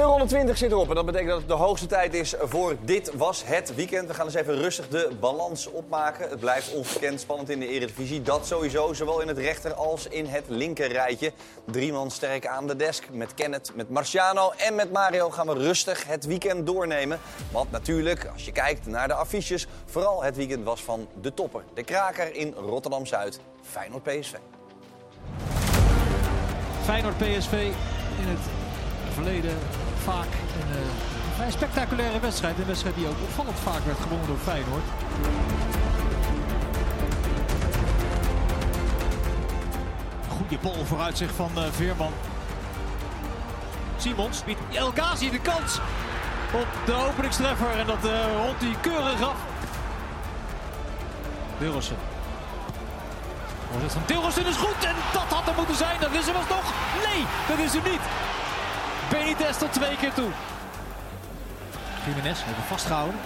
20 zit erop en dat betekent dat het de hoogste tijd is voor dit was het weekend. We gaan eens even rustig de balans opmaken. Het blijft ongekend spannend in de Eredivisie. Dat sowieso, zowel in het rechter als in het linker rijtje. Drie man sterk aan de desk. Met Kenneth, met Marciano en met Mario gaan we rustig het weekend doornemen. Want natuurlijk, als je kijkt naar de affiches, vooral het weekend was van de topper. De kraker in Rotterdam-Zuid, Feyenoord PSV. Feyenoord PSV in het verleden vaak een, uh, een spectaculaire wedstrijd. Een wedstrijd die ook opvallend vaak werd gewonnen door Feyenoord. Goede bal vooruit zich van uh, Veerman. Simons biedt El Ghazi de kans op de openingstreffer. En dat uh, rond hij keurig af. Van Dilrossen is goed en dat had er moeten zijn. Dat is er was toch? Nee, dat is er niet. Benitez tot twee keer toe. Jiménez even vastgehouden.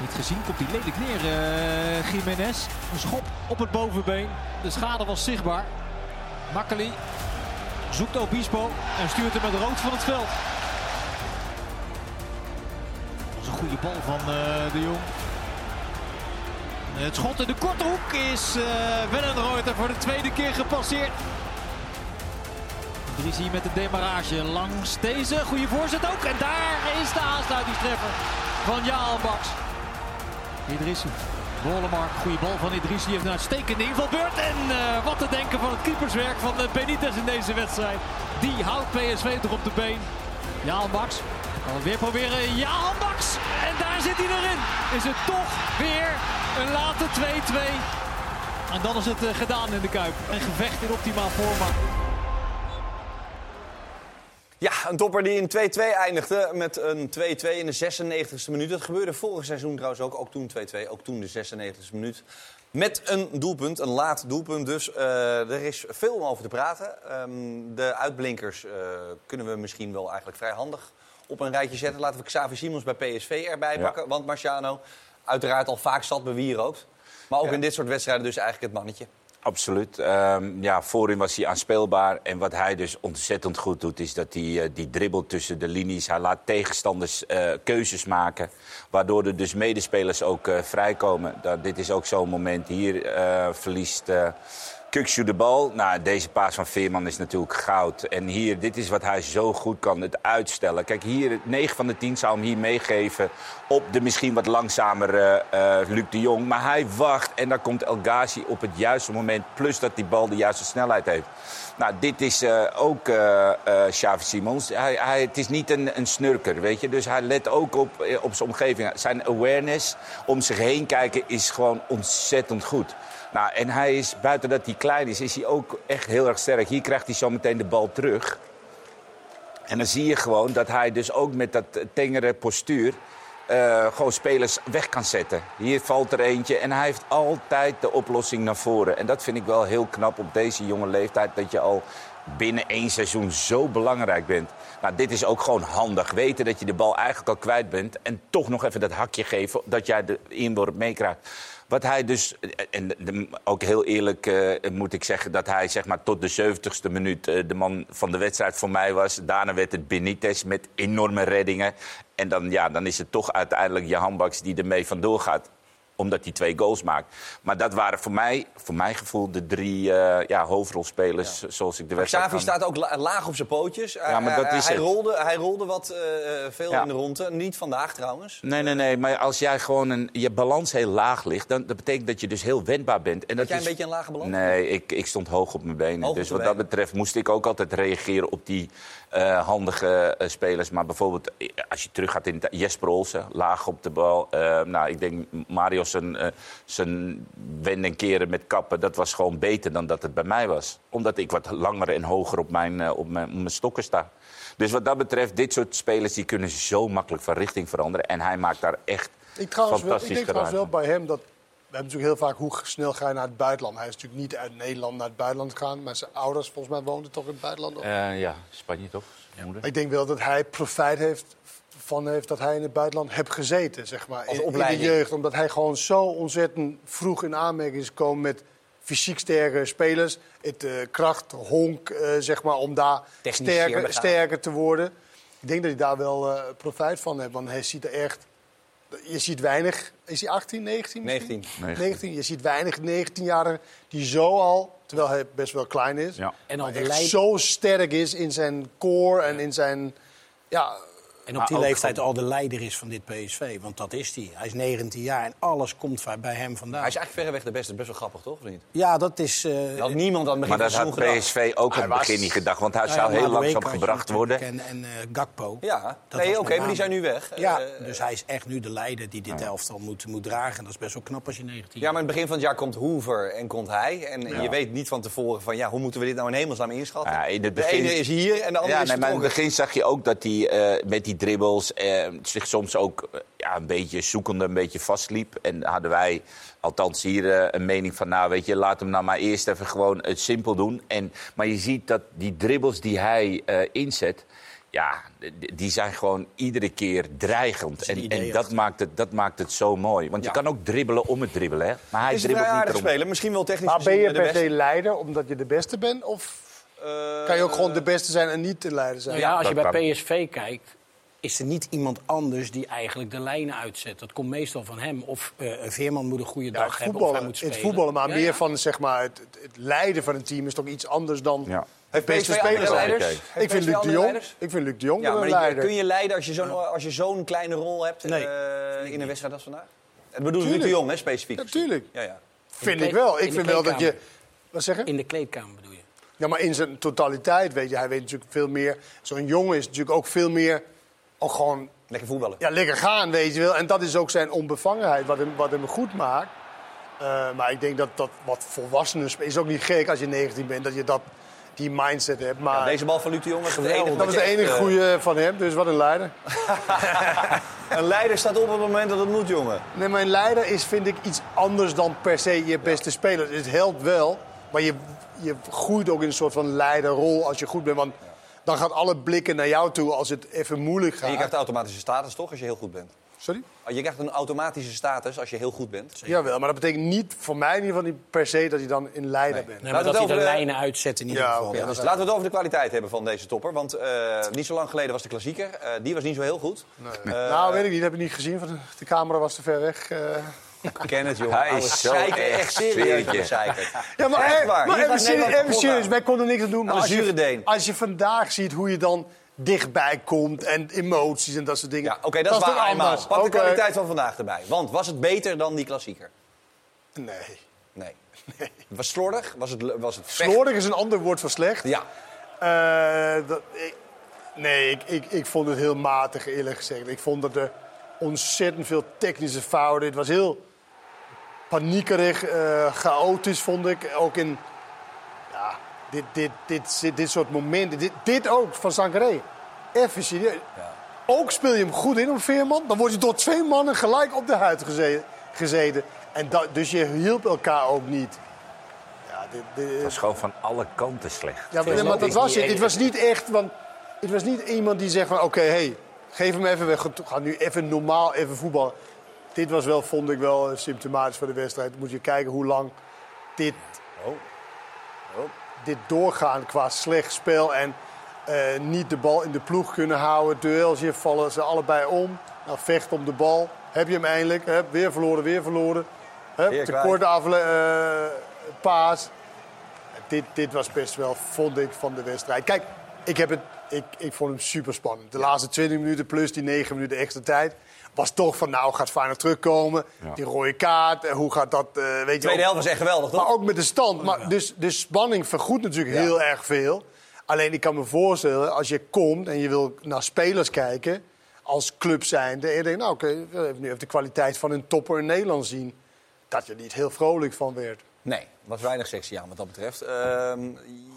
Niet gezien, komt hij lelijk neer, uh. Een schop op het bovenbeen. De schade was zichtbaar. Makkeli zoekt Obispo en stuurt hem met rood van het veld. Dat was een goede bal van uh, de Jong. Het schot in de korte hoek is uh, Wellenreuter voor de tweede keer gepasseerd. Idrissi met de demarrage langs deze. Goede voorzet ook. En daar is de aansluitingstreffer van Jaal Baks. Idrissi. Wollemark, goede bal van Idrissi. Heeft een uitstekende invalbeurt. En uh, wat te denken van het keeperswerk van uh, Benitez in deze wedstrijd. Die houdt PSV toch op de been. Jaal Baks. Kan weer proberen. Jaal Baks. En daar zit hij erin. Is het toch weer een late 2-2. En dan is het uh, gedaan in de Kuip. Een gevecht in optimaal forma. Een topper die in 2-2 eindigde met een 2-2 in de 96e minuut. Dat gebeurde vorig seizoen trouwens ook, ook toen 2-2, ook toen de 96e minuut. Met een doelpunt, een laat doelpunt dus. Uh, er is veel om over te praten. Um, de uitblinkers uh, kunnen we misschien wel eigenlijk vrij handig op een rijtje zetten. Laten we Xavi Simons bij PSV erbij pakken. Ja. Want Marciano uiteraard al vaak zat bij Wierookt. Maar ook ja. in dit soort wedstrijden dus eigenlijk het mannetje. Absoluut. Um, ja, voorin was hij aanspeelbaar. En wat hij dus ontzettend goed doet, is dat hij uh, die dribbelt tussen de linies. Hij laat tegenstanders uh, keuzes maken. Waardoor er dus medespelers ook uh, vrijkomen. Dat, dit is ook zo'n moment. Hier verliest Kukshu de bal. Nou, deze paas van Veerman is natuurlijk goud. En hier, dit is wat hij zo goed kan, het uitstellen. Kijk, hier, 9 van de 10 zou hem hier meegeven op de misschien wat langzamere uh, Luc de Jong. Maar hij wacht en dan komt El Ghazi op het juiste moment. Plus dat die bal de juiste snelheid heeft. Nou, dit is uh, ook uh, Xavi Simons. Hij, hij, het is niet een, een, snurker, weet je. Dus hij let ook op, op zijn omgeving. Zijn awareness om zich heen kijken is gewoon ontzettend goed. Nou, en hij is, buiten dat hij klein is, is hij ook echt heel erg sterk. Hier krijgt hij zo meteen de bal terug. En dan zie je gewoon dat hij dus ook met dat tengere postuur... Uh, gewoon spelers weg kan zetten. Hier valt er eentje en hij heeft altijd de oplossing naar voren. En dat vind ik wel heel knap op deze jonge leeftijd... dat je al binnen één seizoen zo belangrijk bent. Nou, dit is ook gewoon handig. Weten dat je de bal eigenlijk al kwijt bent... en toch nog even dat hakje geven dat jij de inworp meekrijgt. Wat hij dus, en ook heel eerlijk uh, moet ik zeggen dat hij zeg maar, tot de 70ste minuut uh, de man van de wedstrijd voor mij was. Daarna werd het Benitez met enorme reddingen. En dan, ja, dan is het toch uiteindelijk je handbaks die ermee vandoor gaat omdat hij twee goals maakt. Maar dat waren voor mij, voor mijn gevoel, de drie uh, ja, hoofdrolspelers ja. zoals ik de wedstrijd Xavi staat ook la laag op zijn pootjes. Ja, maar dat is hij, rolde, hij rolde wat veel ja. in de ronde. Niet vandaag trouwens. Nee, nee, nee. Maar als jij gewoon een, je balans heel laag ligt... dan dat betekent dat je dus heel wendbaar bent. En dat jij is... een beetje een lage balans? Nee, ik, ik stond hoog op mijn benen. Hoog dus wat dat betreft moest ik ook altijd reageren op die uh, handige uh, spelers. Maar bijvoorbeeld, als je teruggaat in Jesper Olsen, laag op de bal. Uh, nou, ik denk Mario zijn, zijn wenden keren met kappen, dat was gewoon beter dan dat het bij mij was. Omdat ik wat langer en hoger op mijn, op mijn, op mijn stokken sta. Dus wat dat betreft, dit soort spelers die kunnen zo makkelijk van richting veranderen. En hij maakt daar echt ik trouwens wel, Ik denk trouwens wel bij hem dat hebben natuurlijk heel vaak hoe snel ga je naar het buitenland. Hij is natuurlijk niet uit Nederland naar het buitenland gegaan. Maar zijn ouders volgens mij woonden toch in het buitenland? Uh, ja, Spanje toch? Ja. Ik denk wel dat hij profijt heeft van heeft dat hij in het buitenland heeft gezeten, zeg maar. In, in, de jeugd. Omdat hij gewoon zo ontzettend vroeg in aanmerking is gekomen met fysiek sterke spelers. Het uh, kracht, honk, uh, zeg maar, om daar sterker, sterker te worden. Ik denk dat hij daar wel uh, profijt van heeft. Want hij ziet er echt... Je ziet weinig... Is hij 18, 19 19. 19. Je ziet weinig 19-jarigen die zo al, terwijl hij best wel klein is... Ja. En al zo sterk is in zijn core en in zijn... Ja, en op die leeftijd al de leider is van dit PSV. Want dat is hij. Hij is 19 jaar en alles komt bij hem vandaan. Hij is eigenlijk verreweg de beste. Best wel grappig, toch? Of niet? Ja, dat is... Uh, had niemand aan het begin Maar dat had PSV ook aan het begin niet gedacht. Want hij zou heel langzaam gebracht worden. En, en uh, Gakpo. Ja, nee, oké, maar die zijn nu weg. Ja, uh, dus hij is echt nu de leider die dit elftal moet, moet dragen. dat is best wel knap als je 19 Ja, maar in het begin van het jaar komt Hoover en komt hij. En je weet niet van tevoren van, ja, hoe moeten we dit nou in hemelsnaam inschatten? Ja, in het begin... De ene is hier en de andere ja, is nee, maar in het begin zag je ook dat hij met die dribbles uh, zich soms ook uh, ja, een beetje zoekende, een beetje vastliep. En hadden wij, althans hier, uh, een mening van... nou, weet je, laat hem nou maar eerst even gewoon het simpel doen. En, maar je ziet dat die dribbles die hij inzet... Ja, die zijn gewoon iedere keer dreigend. En, en dat, maakt het, dat maakt het zo mooi. Want je kan ook dribbelen om het dribbelen. Hè? Maar hij is dribbelt niet erom. spelen. Misschien wel technisch Maar ben je per se leider omdat je de beste bent? Of kan je ook gewoon de beste zijn en niet de leider zijn? Nou ja, als je bij PSV kijkt is er niet iemand anders die eigenlijk de lijnen uitzet. Dat komt meestal van hem. Of uh, Veerman moet een goede dag hebben of hij moet spelen. Het voetballen, maar meer van zeg maar, het, het, leiden van een team is toch iets anders dan... Ja. Heeft beste spelers leiders? Ik vind, Luc de Jong, ik vind Luc de Jong ja, maar leider. Kun je leiden als je zo'n zo'n kleine rol hebt nee. uh, in een wedstrijd als vandaag? Het bedoel Luc de Jong, hè, specifiek. Natuurlijk. Ja, ja. Vind ik wel. Ik vind wel dat je... Wat zeggen? In de kleedkamer bedoel je? Ja, maar in zijn totaliteit, weet je. Hij weet natuurlijk veel meer... Zo'n jongen is natuurlijk ook veel meer ook gewoon... Lekker voetballen. Ja, lekker gaan, weet je wel. En dat is ook zijn onbevangenheid, wat hem, wat hem goed maakt. Uh, maar ik denk dat dat wat volwassenen... is ook niet gek als je 19 bent, dat je dat, die mindset hebt. Maar... Ja, deze bal van Luc de Jong was enige. Dat was de enige goede van hem, dus wat een leider. een leider staat op op het moment dat het moet, jongen. Nee, een leider is, vind ik, iets anders dan per se je beste ja. speler. Het helpt wel, maar je, je groeit ook in een soort van leiderrol als je goed bent. Want dan gaan alle blikken naar jou toe als het even moeilijk gaat. En je krijgt automatische status toch als je heel goed bent? Sorry? Oh, je krijgt een automatische status als je heel goed bent. Zeker. Jawel, maar dat betekent niet voor mij in ieder geval niet per se dat je dan in leider bent. Nee, maar dat hij de, lijnen uitzet in ieder geval. Ja, dus laten we het over de kwaliteit hebben van deze topper. Want uh, niet zo lang geleden was de klassieker. Uh, die was niet zo heel goed. Nee. Uh, nou, weet ik niet. Dat heb ik niet gezien. De, de camera was te ver weg. Ik ken het, jongen. Hij is zo echt, serieus Ja, maar, echt waar. maar even, serieus, even serieus, wij konden niks aan doen. Maar als je, als je vandaag ziet hoe je dan dichtbij komt en emoties en dat soort dingen. Ja, oké, okay, dat, dat, is waar. Pak de kwaliteit van vandaag erbij. Want was het beter dan die klassieker? Nee. Nee. nee. Was slordig? Was het, was het Slordig is een ander woord voor slecht. Ja. Uh, dat, ik, nee, ik, ik, ik vond het heel matig, eerlijk gezegd. Ik vond dat er ontzettend veel technische fouten... Het was heel paniekerig, uh, chaotisch, vond ik. Ook in ja, dit, dit, dit, dit, soort momenten. Dit, dit ook van Sankaré. Even serieus. Ja. Ook speel je hem goed in op Veerman. Dan word je door twee mannen gelijk op de huid gezeten. En dat, dus je hielp elkaar ook niet. Ja, dit, dit, het was gewoon van alle kanten slecht. Ja, maar, maar dat was het. Het was niet echt... Want, het was niet iemand die zegt van... Oké, okay, hey, geef hem even weg. Ga nu even normaal even voetballen dit was wel, vond ik wel eh, symptomatisch voor de wedstrijd. Moet je kijken hoe lang dit, oh. Oh. dit doorgaan qua slecht spel. En uh, niet de bal in de ploeg kunnen houden. Duels, hier vallen ze allebei om. Nou, vecht om de bal. Heb je hem eindelijk. Heb, weer verloren, weer verloren. Heb, afle uh, paas. Dit, dit was best wel, vond ik, van de wedstrijd. Kijk, ik, heb het, ik, ik vond hem super spannend. De laatste 20 minuten plus die 9 minuten extra tijd was toch van, nou, gaat Feyenoord terugkomen? Die rode kaart, eh, hoe gaat dat? Uh, weet je Tweede helft was echt geweldig, toch? Maar ook met de stand. Maar dus de spanning vergoedt natuurlijk heel erg veel. Alleen ik kan me voorstellen, als je komt en je wil naar spelers kijken... als club zijnde, en je denkt, nou oké, okay, nu even de kwaliteit van een topper in Nederland zien... dat je niet heel vrolijk van werd. Nee, was weinig sexy aan wat dat betreft. Uh,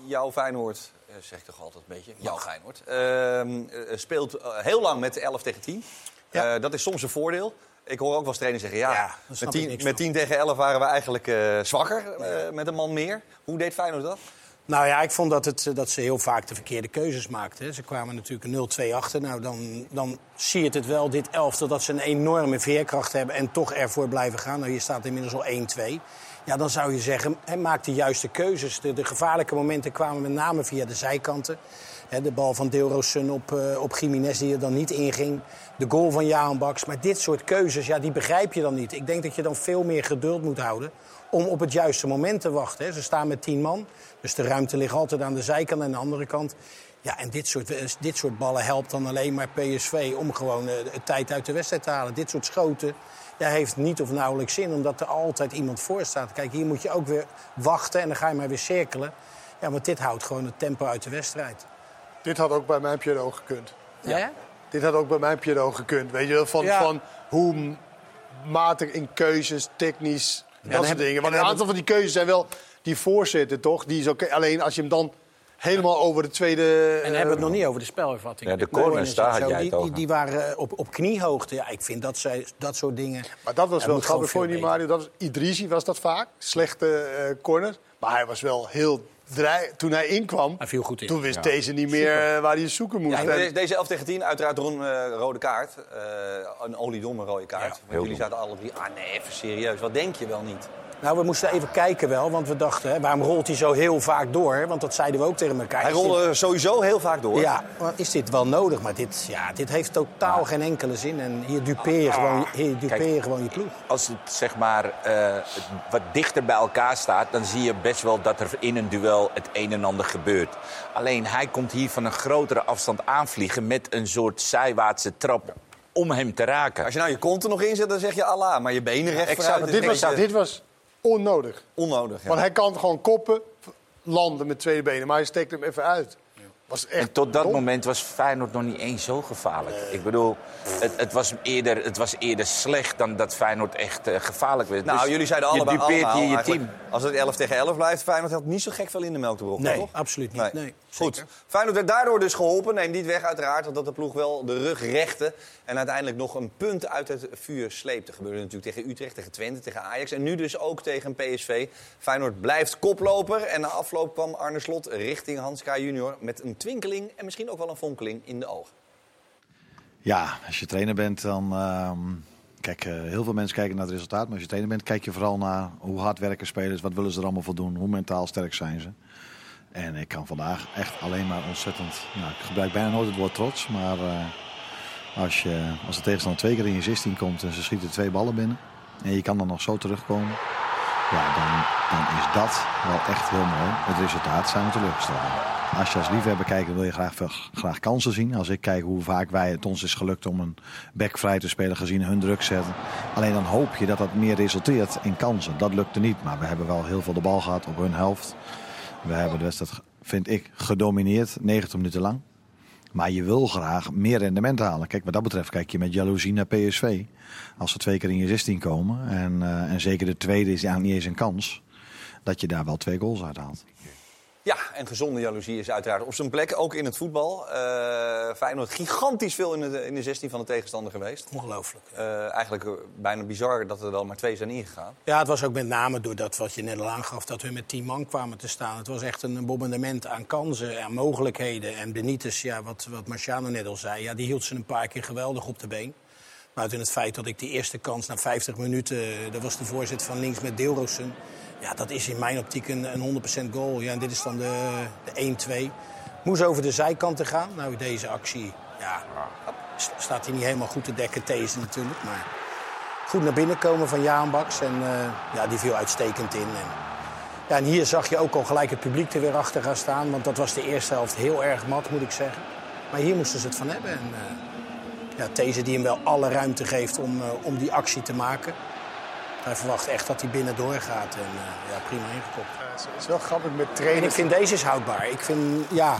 jouw Feyenoord, eh, zeg ik toch altijd een beetje, jouw Feyenoord... Uh, speelt heel lang met 11 tegen 10. Ja. Uh, dat is soms een voordeel. Ik hoor ook wel eens trainers zeggen, ja, ja met, 10, met 10 tegen 11 waren we eigenlijk uh, zwakker uh, met een man meer. Hoe deed Feyenoord dat? Nou ja, ik vond dat, het, dat ze heel vaak de verkeerde keuzes maakten. Ze kwamen natuurlijk 0-2 achter. Nou, dan, dan zie je het wel, dit elftal, dat ze een enorme veerkracht hebben... en toch ervoor blijven gaan. Nou, hier staat inmiddels al 1-2. Ja, dan zou je zeggen, he, maak de juiste keuzes. De, de gevaarlijke momenten kwamen met name via de zijkanten. De bal van Deelrosun op, uh, op Jiménez die er dan niet inging. De goal van Jaan Baks. Maar dit soort keuzes, ja, die begrijp je dan niet. Ik denk dat je dan veel meer geduld moet houden om op het juiste moment te wachten. Ze staan met tien man, dus de ruimte ligt altijd aan de zijkant en aan de andere kant. Ja, en dit soort, eh, dit soort ballen helpt dan alleen maar PSV om gewoon uh, tijd uit de wedstrijd te halen. Dit soort schoten ja, heeft niet of nauwelijks zin, omdat er altijd iemand voor staat. Kijk, hier moet je ook weer wachten en dan ga je maar weer cirkelen. Ja, want dit houdt gewoon het tempo uit de wedstrijd. Dit had ook bij mijn Pierrot gekund. Ja? Dit had ook bij mijn Pierrot gekund. Weet je wel, van, van hoe matig in keuzes, technisch, dat soort dingen. Want een aantal van die keuzes zijn wel die voorzitter, toch? Die is alleen als je hem dan helemaal over de tweede... En we hebben het nog niet over de spelervatting. Ja, de corners, daar had jij die, die, die, waren eh, op, op kniehoogte. Ja, ik vind dat, zij, dat soort dingen... Maar dat was wel grappig voor je niet, Mario. Dat was, Idrisi was dat vaak. Slechte uh, corners. Maar hij was wel heel toen hij inkwam, hij viel goed in. toen wist deze niet meer uh, waar hij zoeken moest. Ja, deze 11 tegen 10, uiteraard een uh, rode kaart. Uh, een oliedomme rode kaart. Ja, jullie zaten alle drie, ah nee, even serieus. Wat denk je wel niet? Nou, we moesten even kijken wel, want we dachten, hè, waarom rolt hij zo heel vaak door? Want dat zeiden we ook tegen elkaar. Hij rolde sowieso heel vaak door. Ja, maar is dit wel nodig? Maar dit, ja, dit heeft totaal geen enkele zin. En hier dupeer je gewoon, hier dupeer je, gewoon je ploeg. Als het zeg maar uh, wat dichter bij elkaar staat, dan zie je best wel dat er in een duel het een en ander gebeurt. Alleen hij komt hier van een grotere afstand aanvliegen met een soort zijwaartse trap om hem te raken. Als je nou je kont er nog in zet, dan zeg je Allah, maar je benen recht vooruit. Dit was, dit was onnodig. Onnodig, ja. Want hij kan gewoon koppen, landen met twee benen, maar hij steekt hem even uit. Was echt en tot dat moment was Feyenoord nog niet eens zo gevaarlijk. Ik bedoel, het, het, was eerder, het was eerder slecht dan dat Feyenoord echt uh, gevaarlijk werd. Nou, dus jullie zeiden allebei allemaal, je, je team. Als het 11 tegen 11 blijft, Feyenoord had niet zo gek veel in de melk te brokken, nee, toch? absoluut niet. Nee. Goed. Feyenoord werd daardoor dus geholpen. Neem niet weg uiteraard, dat de ploeg wel de rug rechte. En uiteindelijk nog een punt uit het vuur sleepte. Dat gebeurde natuurlijk tegen Utrecht, tegen Twente, tegen Ajax. En nu dus ook tegen PSV. Feyenoord blijft koploper. En na afloop kwam Arne Slot richting Hans K. junior... met een twinkeling en misschien ook wel een fonkeling in de ogen. Ja, als je trainer bent, dan... Uh, kijk, uh, heel veel mensen kijken naar het resultaat. Maar als je trainer bent, kijk je vooral naar hoe hard werken spelers. Wat willen ze er allemaal voor doen? Hoe mentaal sterk zijn ze? En ik kan vandaag echt alleen maar ontzettend... Nou, ik gebruik bijna nooit het woord trots, maar... Uh, als, je, als de tegenstander twee keer in je 16 komt en ze schieten twee ballen binnen. En je kan dan nog zo terugkomen. Ja, dan, dan is dat wel echt heel mooi. Het resultaat zijn we teleurgesteld. Als je als liefhebber kijkt, wil je graag, graag kansen zien. Als ik kijk hoe vaak wij, het ons is gelukt om een back vrij te spelen gezien hun druk zetten. Alleen dan hoop je dat dat meer resulteert in kansen. Dat lukte niet, maar we hebben wel heel veel de bal gehad op hun helft. We hebben de wedstrijd, vind ik, gedomineerd, 90 minuten lang. Maar je wil graag meer rendement halen. Kijk, wat dat betreft kijk je met jaloezie naar PSV. Als ze twee keer in je 16 komen. En, uh, en zeker de tweede is eigenlijk niet eens een kans. Dat je daar wel twee goals uit haalt. En gezonde jaloezie is uiteraard op zijn plek, ook in het voetbal. Uh, Feyenoord gigantisch veel in de, in de 16 van de tegenstander geweest. Ongelooflijk. Uh, eigenlijk uh, bijna bizar dat er wel maar twee zijn ingegaan. Ja, het was ook met name door dat wat je net al aangaf, dat we met tien man kwamen te staan. Het was echt een bombardement aan kansen en mogelijkheden. En Benitez, ja, wat, wat Marciano net al zei, ja, die hield ze een paar keer geweldig op de been. Buiten het feit dat ik die eerste kans na 50 minuten, dat was de voorzet van links met Deelrosen... Ja, dat is in mijn optiek een, een 100% goal. Ja, en dit is dan de, de 1-2. Moest over de zijkanten gaan. Nou, deze actie ja, staat hij niet helemaal goed te dekken, deze natuurlijk. Maar goed naar binnen komen van Jaan Baks. En uh, ja, die viel uitstekend in. En, hier zag je ook al gelijk het publiek er weer achter gaan staan. Want dat was de eerste helft heel erg mat, moet ik zeggen. Maar hier moesten ze het van hebben. En, uh, ja, die hem wel alle ruimte geeft om, uh, om die actie te maken. Hij verwacht echt dat hij binnen doorgaat. En uh, ja, prima ingekopt. het is wel grappig met trainen. En ik vind deze is houdbaar. Ik vind, ja...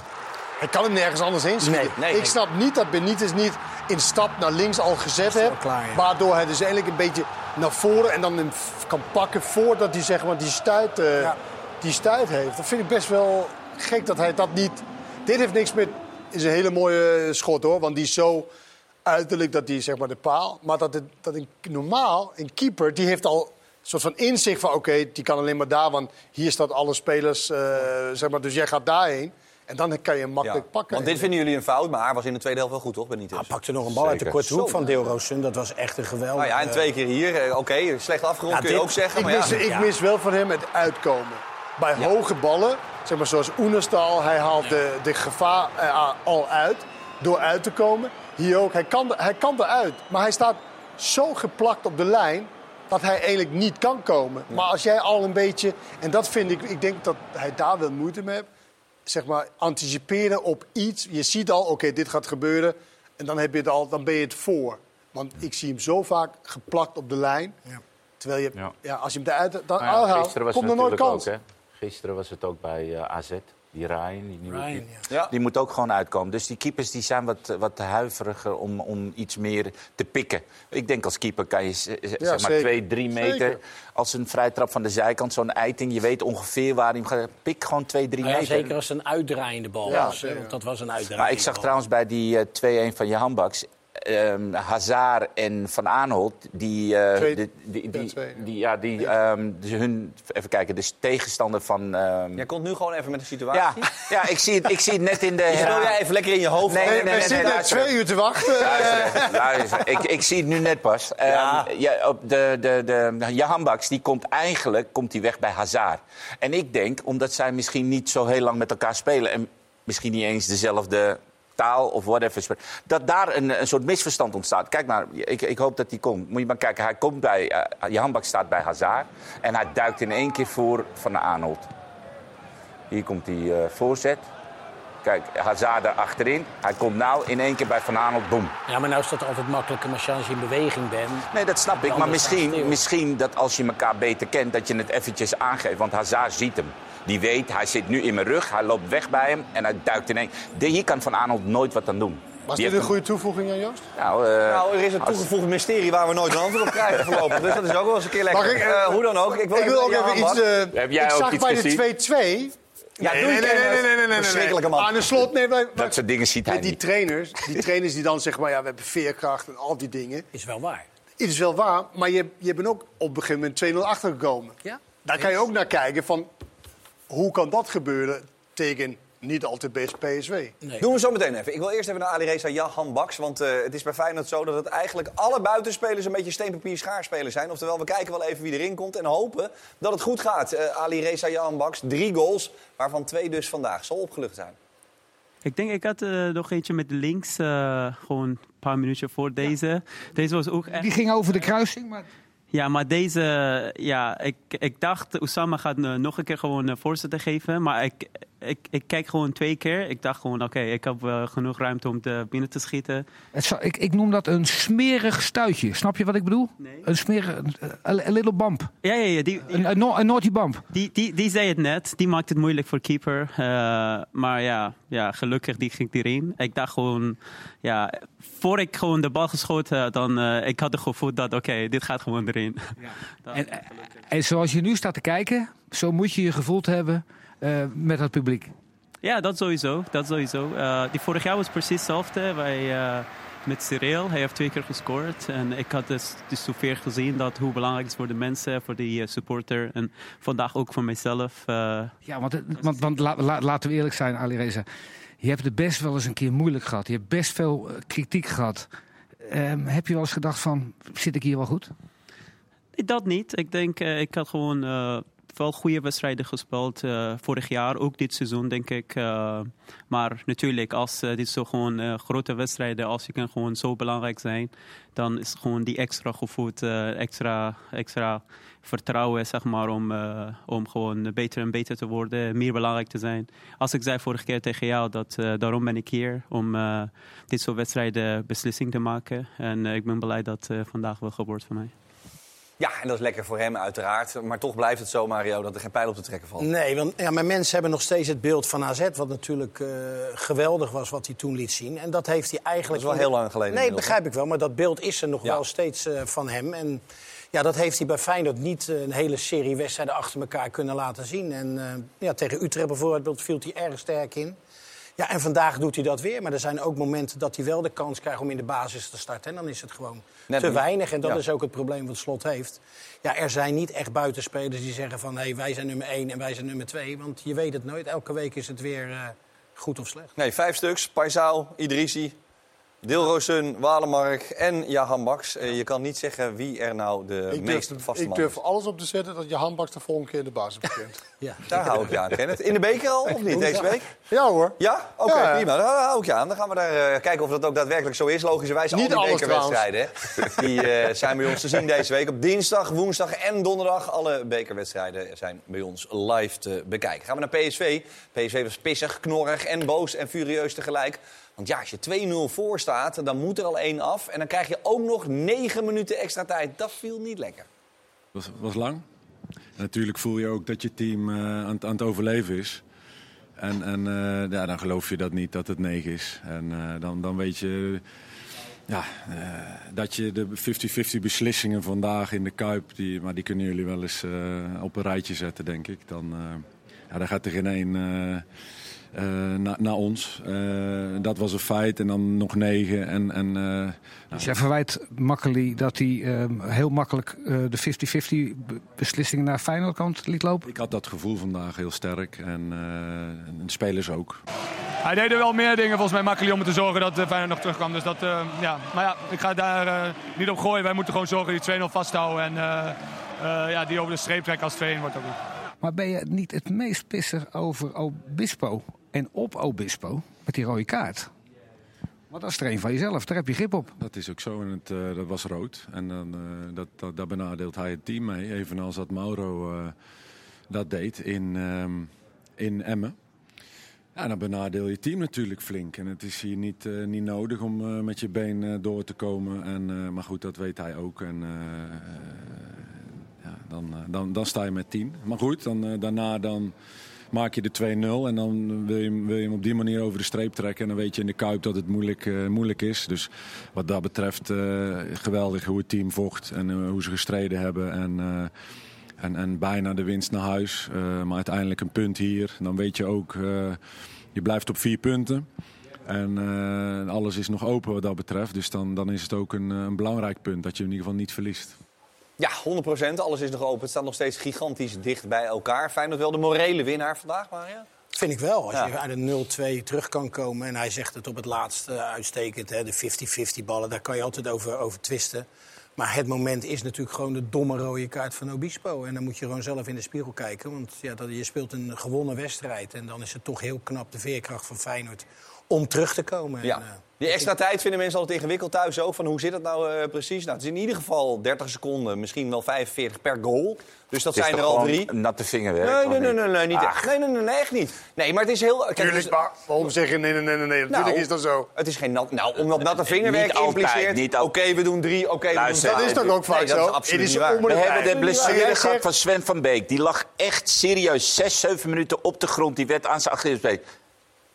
Hij kan hem nergens anders heen nee, nee, Ik snap niet dat Benitez niet in stap naar links al gezet heeft. Waardoor hij dus eigenlijk een beetje naar voren en dan kan pakken voordat hij zeg maar, die, stuit, uh, ja. die stuit heeft. Dat vind ik best wel gek dat hij dat niet... Dit heeft niks met... is een hele mooie schot hoor, want die is zo uiterlijk dat die zeg maar de paal. Maar dat, het, dat een, normaal, een keeper, die heeft al een soort van inzicht van... oké, die kan alleen maar daar, want hier staat alle spelers, uh, zeg maar, dus jij gaat daarheen. En dan kan je hem makkelijk pakken. Want dit vinden jullie een fout, maar hij was in de tweede helft wel goed, toch? Ben niet hij pakte nog een bal uit de korte hoek van Deelroosen. Dat was echt een geweldige... Nou ja, en twee keer hier. Eh, oké, okay, slecht afgerond kun je ook zeggen. Ik, mis, ik mis wel van hem het uitkomen. bij hoge ballen, zeg maar zoals Oenerstal, hij haalt de, de gevaar uh, al uit door uit te komen. Hier ook, hij kan, hij kan eruit, maar hij staat zo geplakt op de lijn dat hij eigenlijk niet kan komen. Maar als jij al een beetje, en dat vind ik, ik denk dat hij daar wel moeite mee heeft, zeg maar anticiperen op iets. Je ziet al, oké, dit gaat gebeuren, en dan, heb je het al, dan ben je het voor. Want ik zie hem zo vaak geplakt op de lijn. Ja. Terwijl je, ja. als je hem eruit dan nou ja, komt er nooit kans. Ook, Gisteren was het ook bij uh, eh, AZ. Die Ryan, die nieuwe Ryan, ja. die moet ook gewoon uitkomen. Dus die keepers die zijn wat, wat huiveriger om, om iets meer te pikken. Ik denk als keeper kan je zeg maar twee, drie meter... als een vrijtrap van de zijkant, zo'n eiting... je weet ongeveer waar hij hem gaat. Pik gewoon twee, drie meter. Zeker als een uitdraaiende bal was. Dat was een uitdraaiende Maar ik zag trouwens bij die uh, 2-1 van je handbaks um, Hazard en Van Aanholt, die, uh, die, die, die, ja, die, um, dus hun, even kijken, dus tegenstander van... Um... Jij komt nu gewoon even met de situatie. Ja, ja ik, zie het, ik zie het net in de... Speel jij even lekker in je hoofd? Nee, nee, nee, we zitten twee uur te wachten. Luister, ik, ik zie het nu net pas. Ja. ja, op de, de, de, Jahan Baks, die komt eigenlijk komt die weg bij Hazard. En ik denk, omdat zij misschien niet zo heel lang met elkaar spelen... en misschien niet eens dezelfde taal of whatever. Dat daar een, een soort misverstand ontstaat. Kijk maar, ik, ik hoop dat hij komt. Moet je maar kijken, hij komt bij, uh, je handbak staat bij Hazard. En hij duikt in één keer voor van de Arnold. Hier komt die uh, voorzet. Kijk, Hazard daar achterin. Hij komt nou in één keer bij Van Arnold, boem. Ja, maar nou is dat altijd makkelijker als je in beweging bent. Nee, dat snap ik. Maar misschien, misschien dat als je elkaar beter kent, dat je het eventjes aangeeft. Want Hazard ziet hem. Die weet, hij zit nu in mijn rug, hij loopt weg bij hem en hij duikt in één. Hier kan Van Arnold nooit wat aan doen. Was dit een goede toevoeging aan Joost? Nou, uh, nou, er is een toegevoegd mysterie waar we nooit een antwoord op krijgen voorlopig. Dus dat is ook wel eens een keer lekker. Ik, uh, hoe dan ook. Ik wil, ik wil ook even iets... Uh, Heb jij ik ook zag iets bij de 2-2... Ja, nee, doe nee, nee, nee, nee, nee, nee, Verschrikkelijke man. Aan de slot, nee, wij, dat soort dingen ziet hij die niet. Trainers, die trainers die dan zeggen, maar ja, we hebben veerkracht en al die dingen. Is wel waar. Het is wel waar, maar je, je bent ook op een gegeven moment 2-0 achtergekomen. Ja. Daar kan je ook naar kijken van, hoe kan dat gebeuren tegen niet altijd best PSW? Nee. Doen we zo meteen even. Ik wil eerst even naar Ali Reza Jahan Baks. Want uh, het is bij Feyenoord zo dat het eigenlijk alle buitenspelers een beetje steenpapier schaarspelers zijn. Oftewel, we kijken wel even wie erin komt en hopen dat het goed gaat. Uh, Ali Reza Jahan Baks, drie goals, waarvan twee dus vandaag. Zal opgelucht zijn. Ik denk, ik had uh, nog eentje met links, gewoon een paar minuutjes voor deze. Deze was ook echt... Die ging over de kruising, maar... Ja, maar deze, ja, ik, ik dacht, Osama gaat nog een keer gewoon voorzitter geven. Maar ik, ik, ik kijk gewoon twee keer. Ik dacht gewoon, oké, ik heb uh, genoeg ruimte om te binnen te schieten. Het ik, ik noem dat een smerig stuitje. Snap je wat ik bedoel? Nee. Een smerig, een little bump. Ja, ja, ja. Die, een, een, naughty bump. Die, die, die zei het net. Die maakt het moeilijk voor keeper. Uh, maar ja, ja, gelukkig die ging erin. Ik dacht gewoon, ja, voor ik gewoon de bal geschoten dan uh, ik had het gevoel dat, oké, dit gaat gewoon erin. Ja. en, en zoals je nu staat te kijken, zo moet je je gevoeld hebben met het publiek. Ja, dat sowieso. Dat sowieso. Uh, die vorig jaar was precies hetzelfde. Wij, uh, met Cyril, hij heeft twee keer gescoord. En ik had dus, dus zoveel gezien dat hoe belangrijk het is voor de mensen, voor de supporter. En vandaag ook voor mijzelf. ja, want, want, want la, laten we eerlijk zijn, Ali Reza. Je hebt het best wel eens een keer moeilijk gehad. Je hebt best veel kritiek gehad. Um, heb je wel eens gedacht van, zit ik hier wel goed? Dat niet. Ik denk, ik had gewoon wel goede wedstrijden gespeeld. Uh, vorig jaar, ook dit seizoen, denk ik. Uh, maar natuurlijk, als uh, dit zo gewoon grote wedstrijden, als je kan gewoon zo belangrijk zijn, dan is gewoon die extra gevoel, extra, extra vertrouwen, zeg maar, om, om gewoon beter en beter te worden, meer belangrijk te zijn. Als ik zei vorige keer tegen jou, dat daarom ben ik hier, om dit soort wedstrijden beslissing te maken. En ik ben blij dat vandaag wel gebeurt voor mij. Ja, en dat is lekker voor hem uiteraard. Maar toch blijft het zo, Mario, dat er geen pijl op te trekken valt. Nee, want ja, maar mensen hebben nog steeds het beeld van AZ... wat natuurlijk uh, geweldig was wat hij toen liet zien. En dat heeft hij eigenlijk... Dat is wel heel lang geleden. Nee, begrijp ik wel. Maar dat beeld is er nog wel steeds uh, van hem. En ja, dat heeft hij bij Feyenoord niet uh, een hele serie wedstrijden achter elkaar kunnen laten zien. En ja, tegen Utrecht bijvoorbeeld viel hij erg sterk in. Ja, en vandaag doet hij dat weer. Maar er zijn ook momenten dat hij wel de kans krijgt om in de basis te starten. En dan is het gewoon te weinig. En dat is ook het probleem wat Slot heeft. Ja, er zijn niet echt buitenspelers die zeggen van... Hey, wij zijn nummer 1 en wij zijn nummer 2. Want je weet het nooit. Elke week is het weer uh, goed of slecht. Nee, vijf stuks. Paisaal, Idrissi, Dilrosun, Walemark en Jahan Baks. Uh, je kan niet zeggen wie er nou de ik meest durf, vaste Ik durf alles op te zetten dat Jahan Baks de volgende keer in de basis begint. ja. Daar hou ik je aan, Kenneth. In de beker al, of niet, deze week? Ja hoor. Ja? Oké, okay, ja, prima. Daar hou ik je aan. Dan gaan we daar uh, kijken of dat ook daadwerkelijk zo is. Logischerwijs niet al die bekerwedstrijden. Die uh, zijn bij ons te zien deze week. Op dinsdag, woensdag en donderdag. Alle bekerwedstrijden zijn bij ons live te bekijken. Gaan we naar PSV. PSV was pissig, knorrig en boos en furieus tegelijk. Want ja, als je 2-0 voor staat, dan moet er al één af. En dan krijg je ook nog 9 minuten extra tijd. Dat viel niet lekker. Was, was lang. natuurlijk voel je ook dat je team uh, aan, aan, het overleven is. En, en uh, ja, dan geloof je dat niet, dat het 9 is. En uh, dan, dan weet je ja, dat je de 50-50 beslissingen vandaag in de Kuip... Die, maar die kunnen jullie wel eens op een rijtje zetten, denk ik. Dan, ja, dan gaat er geen één uh, naar na ons. Uh, dat was een feit. En dan nog negen. En, en, uh, nou. Dus jij verwijt Makkeli dat hij heel makkelijk de 50-50 beslissingen naar Feyenoord kant liet lopen? Ik had dat gevoel vandaag heel sterk. En, en de spelers ook. Hij deed er wel meer dingen volgens mij Makkeli om te zorgen dat Feyenoord nog terugkwam. Dus dat, ja. Maar ja, ik ga daar niet op gooien. Wij moeten gewoon zorgen die 2-0 vasthouden. En ja, die over de streep trekken als 2-1 wordt ook goed. Maar ben je niet het meest pissig over Obispo en op Obispo met die rode kaart? Want dat is er een van jezelf, daar heb je grip op. Dat is ook zo en het, uh, dat was rood. En dan, uh, dat, dat, daar benadeelt hij het team mee. Evenals dat Mauro uh, dat deed in, um, in Emmen. Ja, dan benadeel je team natuurlijk flink. En het is hier niet, niet nodig om met je been door te komen. En, maar goed, dat weet hij ook. En, ja, dan, dan, dan sta je met 10. Maar goed, dan, daarna dan maak je de 2-0 en dan wil je, wil je hem op die manier over de streep trekken. En dan weet je in de Kuip dat het moeilijk, uh, moeilijk is. Dus wat dat betreft uh, geweldig hoe het team vocht en uh, hoe ze gestreden hebben. En, en, en bijna de winst naar huis. maar uiteindelijk een punt hier. Dan weet je ook, je blijft op vier punten. En alles is nog open wat dat betreft. Dus dan, dan is het ook een, een belangrijk punt dat je in ieder geval niet verliest. Ja, 100% Alles is nog open. Het staat nog steeds gigantisch dicht bij elkaar. Feyenoord wel de morele winnaar vandaag, Maria? Vind ik wel. Als ja. je uit een 0-2 terug kan komen. En hij zegt het op het laatste uitstekend. Hè, de 50-50 ballen, daar kan je altijd over, over twisten. Maar het moment is natuurlijk gewoon de domme rode kaart van Obispo. En dan moet je gewoon zelf in de spiegel kijken. Want ja, dat, je speelt een gewonnen wedstrijd. En dan is het toch heel knap de veerkracht van Feyenoord om terug te komen. Ja. En, uh, die extra tijd vinden mensen altijd ingewikkeld thuis ook. Van hoe zit het nou uh, precies? Nou, het is in ieder geval 30 seconden, misschien wel 45 per goal. Dus dat zijn er al drie. natte vingerwerk? Nee, nee, nee, nee, nee, niet echt. Nee, nee, nee, nee, echt niet. Nee, maar het is heel... Kijk, Tuurlijk, maar waarom zeg je nee, nee, nee, nee. Natuurlijk nou, is dat zo. Het is geen nat... Nou, omdat natte vingerwerk impliceert... Oké, okay, we doen drie, oké, okay, we doen Dat is toch ook vaak nee, zo? Dat is absoluut niet waar. We hebben de blessure gehad van Sven van Beek. Die lag echt serieus 6, 7 minuten op de grond. Die werd aan zijn Achillespees.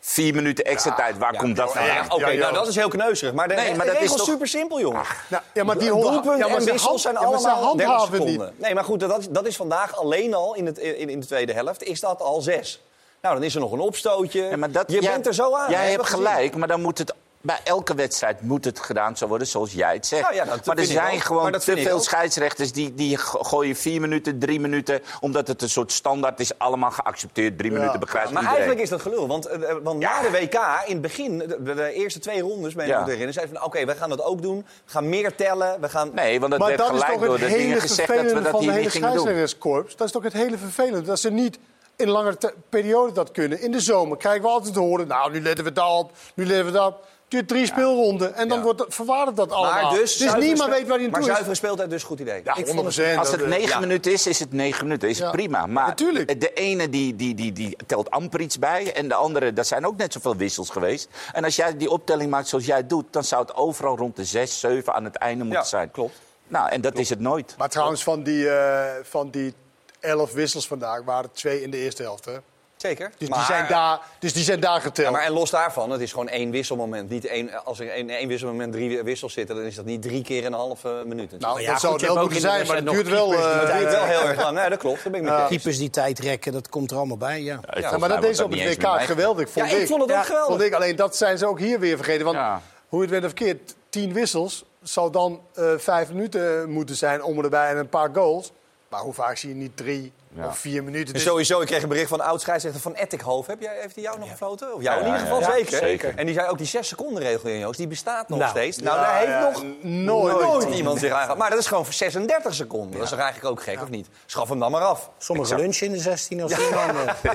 Vier minuten extra ja, tijd, waar ja, komt dat vandaan? Ja, Oké, okay, nou dat is heel kneuzerig. Maar de, nee, maar de dat is toch... super simpel, jongen. Nou, ja, maar die doelpunten ja, en wissels zijn allemaal 30 seconden. Niet. Nee, maar goed, dat, dat is vandaag alleen al in, het, in, in de tweede helft, is dat al zes. Nou, dan is er nog een opstootje. Ja, maar dat, je jij, bent er zo aan. Jij hebt gelijk, maar dan moet het bij elke wedstrijd moet het gedaan zo worden zoals jij het zegt. Nou ja, maar er zijn gewoon te veel scheidsrechters die, die gooien vier minuten, drie minuten... omdat het een soort standaard is, allemaal geaccepteerd. Drie ja. minuten begrijpt ja, Maar iedereen. eigenlijk is dat gelul. Want, uh, want ja. na de WK, in het begin, de, de eerste twee rondes... ben je ja. erin, zeiden van oké, we gaan dat ook doen. We gaan meer tellen. We gaan... Nee, want dat werd gelijk door de dingen gezegd dat we dat hier niet gingen doen. Dat is toch het hele vervelende. Dat ze niet in langere periode dat kunnen. In de zomer krijgen we altijd te horen... nou, nu letten we daarop, nu letten we daarop duurt drie speelronden en dan ja. wordt verwaardigt dat allemaal. Maar dus, dus niemand weet waar hij Maar toe is. zuivere speeltijd dus goed idee. Ja, ik vond het, als het negen ja. minuten is, is het negen minuten. Is het prima. Maar Natuurlijk. de ene die, die, die, die telt amper iets bij. En de andere, dat zijn ook net zoveel wissels geweest. En als jij die optelling maakt zoals jij doet... dan zou het overal rond de zes, zeven aan het einde moeten zijn. klopt. Nou, en dat klopt. is het nooit. Maar trouwens, van die, uh, van die elf wissels vandaag waren twee in de eerste helft, hè? Zeker. Dus, maar, die zijn daar, dus die zijn daar geteld. Ja, maar en los daarvan, het is gewoon één wisselmoment. Niet één, als er in één wisselmoment drie wissels zitten, dan is dat niet drie keer een halve minuut. Nou, ja, dat zou het wel moeten zijn, maar het duurt wel, uh, duurt wel heel erg lang. Nee, dat klopt. Dat ben ik met uh, keepers die tijd rekken, dat komt er allemaal bij. Ja, ja, ja maar dat deed ze op het WK geweldig, vond ja, ik. vond het ook geweldig. Vond ik, alleen dat zijn ze ook hier weer vergeten. Want hoe het werd of verkeerd, tien wissels zou dan uh, vijf minuten moeten zijn om erbij en een paar goals. Maar hoe vaak zie je niet drie of vier minuten? En sowieso, ik kreeg een bericht van oud scheidsrechter van Ettikhoven. Heb jij, heeft hij jou nog gefloten? Of jou in ieder geval zeker. zeker. En die zei ook die 6 seconden regel, Joost, die bestaat nog Nou, steeds. Nou, ja, daar heeft ja, nog nooit. nooit iemand zich aan Maar dat is gewoon voor 36 seconden. Dat is toch eigenlijk ook gek, of niet? Schaf hem dan maar af. Sommige lunchen in de 16 of 10 man.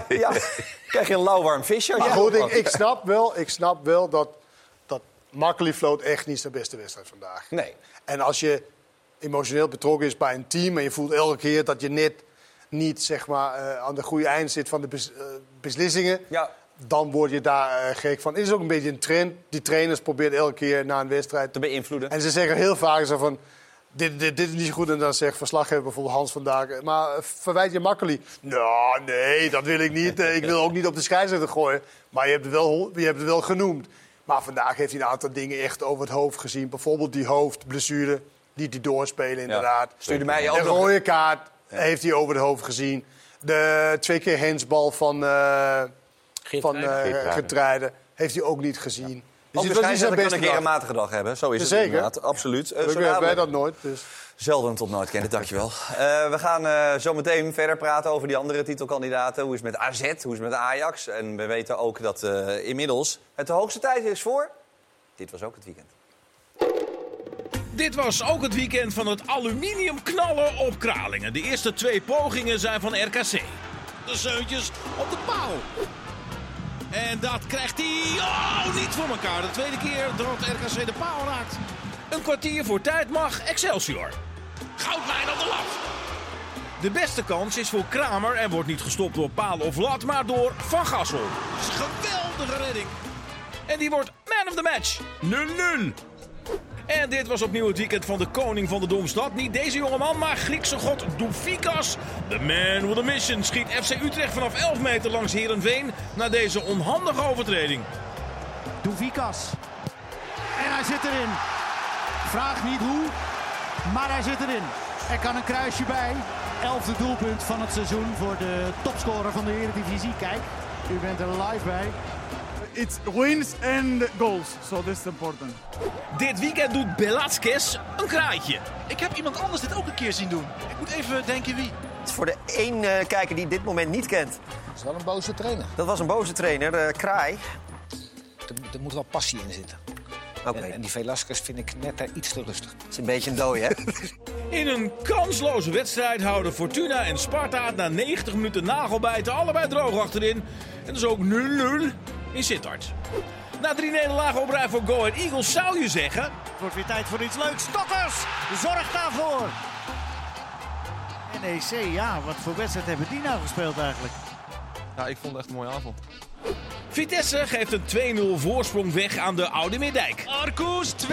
ja, krijg je een lauwwarm visje. Maar goed, ik, ik, snap wel, ik snap wel dat, dat Makkely floot echt niet zijn beste wedstrijd vandaag. Nee. En als je emotioneel betrokken is bij een team en je voelt elke keer dat je net niet zeg maar, eh, aan de goede eind zit van de bes- eh, beslissingen, Ja. dan word je daar eh, gek van. Het is ook een beetje een trend. Die trainers proberen elke keer na een wedstrijd Te beïnvloeden. En ze zeggen heel vaak zo van. Dit, dit, dit is niet goed. En dan zegt verslaggever bijvoorbeeld Hans vandaag. Maar verwijt je Makkely? Nou, nee, dat wil ik niet. Ik wil ook niet op de scheidsrechter gooien. Maar je hebt, het wel, je hebt het wel genoemd. Maar vandaag heeft hij een aantal dingen echt over het hoofd gezien. Bijvoorbeeld die hoofdblessure. Die hij doorspelen, inderdaad. Stuurde mij ook nog... rode kaart heeft hij over het hoofd gezien. De twee keer hensbal van, eh van eh. Geertruiden heeft hij ook niet gezien. Dus het was niet zijn beste een keer dag. een matige dag hebben. Zo is het Zeker. inderdaad. Absoluut. Eh, We zo hebben dat nooit. Dus. Zelden tot nooit kennen, dankjewel. Eh we gaan eh, zo meteen verder praten over die andere titelkandidaten. Hoe is het met AZ, hoe is het met Ajax? En we weten ook dat eh, inmiddels het de hoogste tijd is voor... Dit was ook het weekend. Dit was ook het weekend van het aluminium knallen op Kralingen. De eerste twee pogingen zijn van RKC. De zeuntjes op de paal. En dat krijgt hij oh, niet voor elkaar. De tweede keer dat RKC de paal raakt. Een kwartier voor tijd mag Excelsior. Goudlijn op de lat. De beste kans is voor Kramer en wordt niet gestopt door paal of lat, maar door Van Gassel. Geweldige redding. En die wordt man of the match. 0-0. En dit was opnieuw het weekend van de koning van de Domstad. Niet deze jongeman, maar Griekse god Doufikas. De man with a mission schiet FC Utrecht vanaf 11 meter langs Herenveen na deze onhandige overtreding. Douvikas. En hij zit erin. Vraag niet hoe, maar hij zit erin. Er kan een kruisje bij. Elfde doelpunt van het seizoen voor de topscorer van de Eredivisie. Kijk, u bent er live bij. It's wins and goals, so this is important. Dit weekend doet Belatskes een kraaitje. Ik heb iemand anders dit ook een keer zien doen. Ik moet even denken wie. Het is voor de één eh, kijker die dit moment niet kent. Dat is wel een boze trainer. Dat was een boze trainer, eh, Kraai. Er, er moet wel passie in zitten. Oké, En, en die Velasquez vind ik net eh, iets te rustig. het is een beetje een dooi, hè? In een kansloze wedstrijd houden Fortuna en Sparta het na 90 minuten nagelbijten allebei droog achterin. En dus ook 0-0 in Sittard. Na drie nederlagen op rij voor Go Ahead Eagles zou je zeggen... Het wordt weer tijd voor iets leuks. Stokkers, zorg daarvoor. NEC, ja, wat voor wedstrijd hebben die nou gespeeld eigenlijk? Ja, ik vond het echt een mooie avond. Vitesse geeft een 2-0 voorsprong weg aan de Oude Middijk. Arkoes, 2-0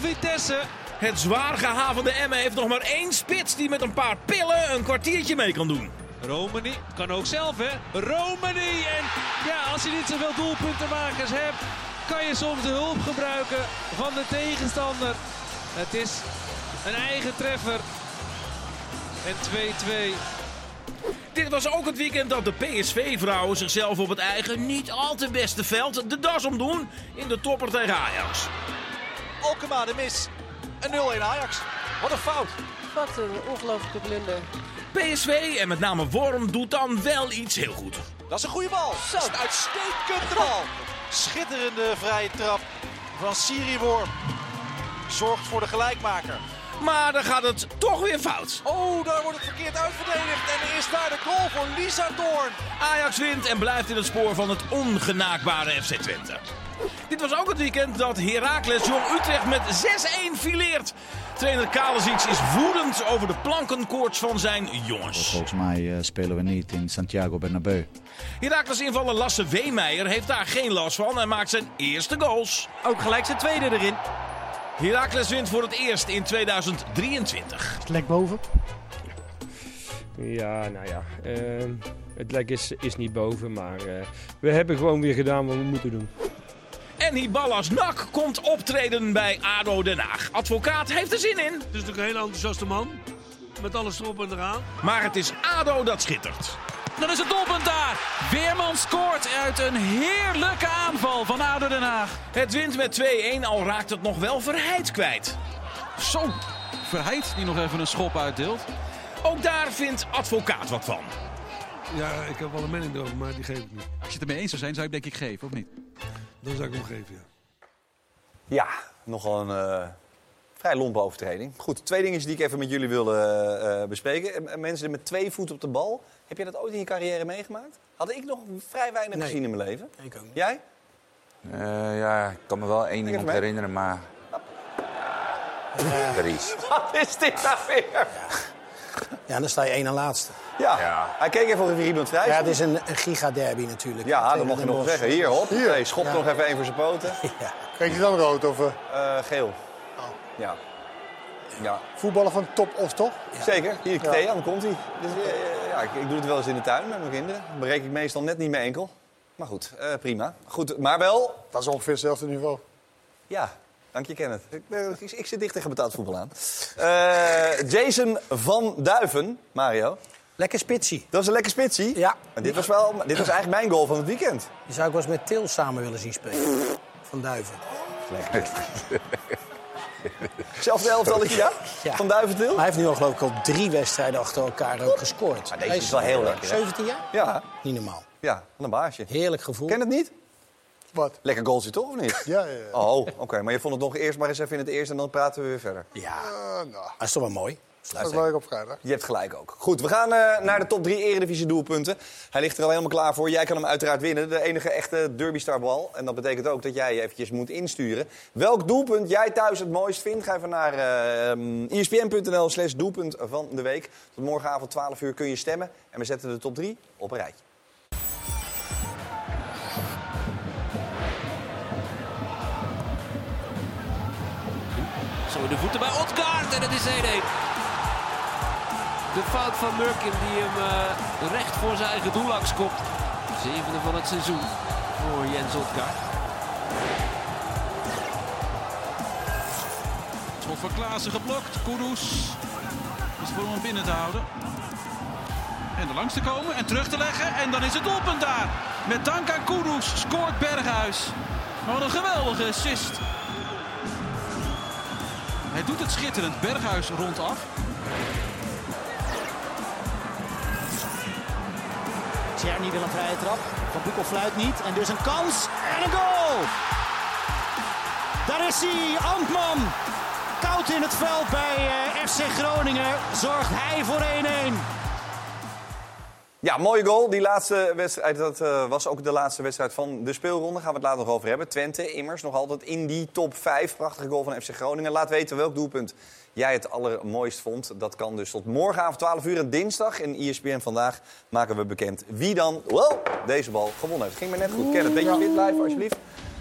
Vitesse. Het zwaar gehavende Emmen heeft nog maar één spits die met een paar pillen een kwartiertje mee kan doen. Romani kan ook zelf, hè? Romani! En ja, als je niet zoveel doelpuntenmakers hebt, kan je soms de hulp gebruiken van de tegenstander. Het is een eigen treffer. En 2-2. Dit was ook het weekend dat de PSV-vrouwen zichzelf op het eigen niet al te beste veld de das omdoen in de topper tegen Ajax. Alkema de mis. Een 0-1 Ajax. Wat een fout. Wat een ongelofelijke blunder. PSV en met name Worm doet dan wel iets heel goed. Dat is een goede bal. Dat is een uitstekende bal. Schitterende vrije trap van Siri Worm. Zorgt voor de gelijkmaker. Maar dan gaat het toch weer fout. Oh, daar wordt het verkeerd uitverdedigd. En er is daar de goal voor Lisa Doorn. Ajax wint en blijft in het spoor van het ongenaakbare FC Twente. Dit was ook het weekend dat Heracles Jong Utrecht met 6-1 fileert. Trainer Kalesic is woedend over de plankenkoorts van zijn jongens. Volgens mij eh, spelen we niet in Santiago Bernabeu. Heracles invaller Lasse Weemeijer heeft daar geen last van en maakt zijn eerste goals. Ook gelijk zijn tweede erin. Heracles wint voor het eerst in 2023. Het lek boven. Ja, nou ja. ehm, het lek is, is niet boven, maar eh, we hebben gewoon weer gedaan wat we moeten doen. En Hiballas Nak komt optreden bij ADO Den Haag. Advocaat heeft er zin in. Het is natuurlijk een hele enthousiaste man. Met alles erop en eraan. Maar het is ADO dat schittert. Dan is het doelpunt daar. Weerman scoort uit een heerlijke aanval van ADO Den Haag. Het wint met 2-1, al raakt het nog wel Verheid kwijt. Zo, Verheid die nog even een schop uitdeelt. Ook daar vindt advocaat wat van. Ja, ik heb wel een mening erover, maar die geef ik niet. Als je het ermee eens zou zijn, zou je hem denk ik geven, of niet? Dan zou ik hem geven, ja. Ja, nogal een eh, vrij lompe overtreding. Goed, twee dingen die ik even met jullie wil eh, eh, bespreken. Mensen met twee voeten op de bal. Heb je dat ooit in je carrière meegemaakt? Had ik nog vrij weinig Nee. gezien in mijn leven. Ik ook niet. Jij? Eh, ja, ik kan me wel één iemand mee. herinneren, maar... Dries. Wat is dit nou weer? Ja, dan sta je één na laatste. Ja. hij keek even of er iemand vrij Ja, het is een, een gigaderby natuurlijk. Ja, dat mocht je nog zeggen. Hier, hop. Hier. Hey, schop Ja. nog even één voor zijn poten. Kreeg je dan rood of eh, Eh, geel. Ja. Ja. voetballen van top of toch? Zeker. Hier, Ja. Theo, dan komt hij. Dus, eh, ja, ik, ik doe het wel eens in de tuin met mijn kinderen. Dan breek ik meestal net niet mijn enkel. Maar goed, eh, prima. Goed, maar wel... Dat is ongeveer hetzelfde niveau. Ja, dank je Kenneth. Ik, ik, ik zit dicht tegen betaald voetbal aan. Eh, Jason van Duiven, Mario. Lekker spitsie. Dat is een lekker spitsie. Ja. En dit was, wel, dit was eigenlijk mijn goal van het weekend. Die zou ik wel eens met Til samen willen zien spelen. Van Duiven. Zelfde elftalletje, ja? Ja. Van Duiventil? Maar hij heeft nu al geloof ik al drie wedstrijden achter elkaar ook gescoord. Maar deze Hij is wel heel lekker, hè? 17 jaar? Ja, Niet normaal. ja, wat een baasje. Heerlijk gevoel. Ken het niet? Wat? Lekker goaltje toch, of niet? Ja, ja, ja. Oh, oké. Maar je vond het nog eerst maar eens even in het eerst en dan praten we weer verder. Ja, Eh, nou, dat is toch wel mooi. dat is leuk op vrijdag. Je hebt gelijk ook. Goed, we gaan eh, naar de top 3 Eredivisie doelpunten. Hij ligt er al helemaal klaar voor. Jij kan hem uiteraard winnen. De enige echte derbystarbal. En dat betekent ook dat jij je eventjes moet insturen. Welk doelpunt jij thuis het mooist vindt? Ga even naar uh, ispn.nl slash doelpunt van de week. Tot morgenavond 12 uur kun je stemmen. En we zetten de top 3 op een rijtje. De voeten bij Otkaart en het is 1-1. De fout van Murkin die hem eh, recht voor zijn eigen doel langs komt. Zevende van het seizoen voor Jens Otkaart. Schot van Klaassen geblokt. Kudus is voor hem binnen te houden. En er langs te komen en terug te leggen. En dan is het doelpunt daar. Met dank aan Kudus scoort Berghuis. Wat een geweldige assist. Doet het schitterend. Berghuis rond af. Tjerni wil een vrije trap. Van Boekel fluit niet. En dus een kans. En een goal! Daar is hij, Antman. Koud in het veld bij eh, FC Groningen. Zorgt hij voor 1-1. Ja, mooie goal. Die laatste wedstrijd dat, eh, was ook de laatste wedstrijd van de speelronde. Gaan we het later nog over hebben. Twente, immers, nog altijd in die top 5. Prachtige goal van FC Groningen. Laat weten welk doelpunt jij het allermooist vond. Dat kan dus tot morgenavond 12 uur en dinsdag. In E ESPN Vandaag maken we bekend wie dan wel deze bal gewonnen heeft. Ging me net goed. Ken het. Beetje fit blijven, alsjeblieft.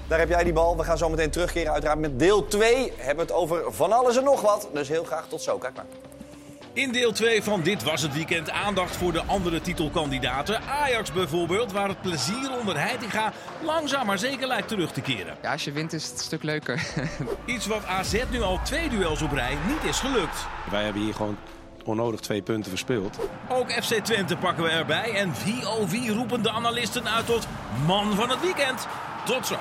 Daar heb jij die bal. We gaan zo meteen terugkeren uiteraard met deel 2. Hebben we het over van alles en nog wat. Dus heel graag tot zo. Kijk maar. In deel 2 van Dit Was Het Weekend aandacht voor de andere titelkandidaten. Ajax bijvoorbeeld, waar het plezier onder Heitinga langzaam maar zeker lijkt terug te keren. Ja, als je wint is het een stuk leuker. Iets wat AZ nu al twee duels op rij niet is gelukt. Wij hebben hier gewoon onnodig twee punten verspeeld. Ook FC Twente pakken we erbij. En wie wie roepen de analisten uit tot man van het weekend. Tot zo.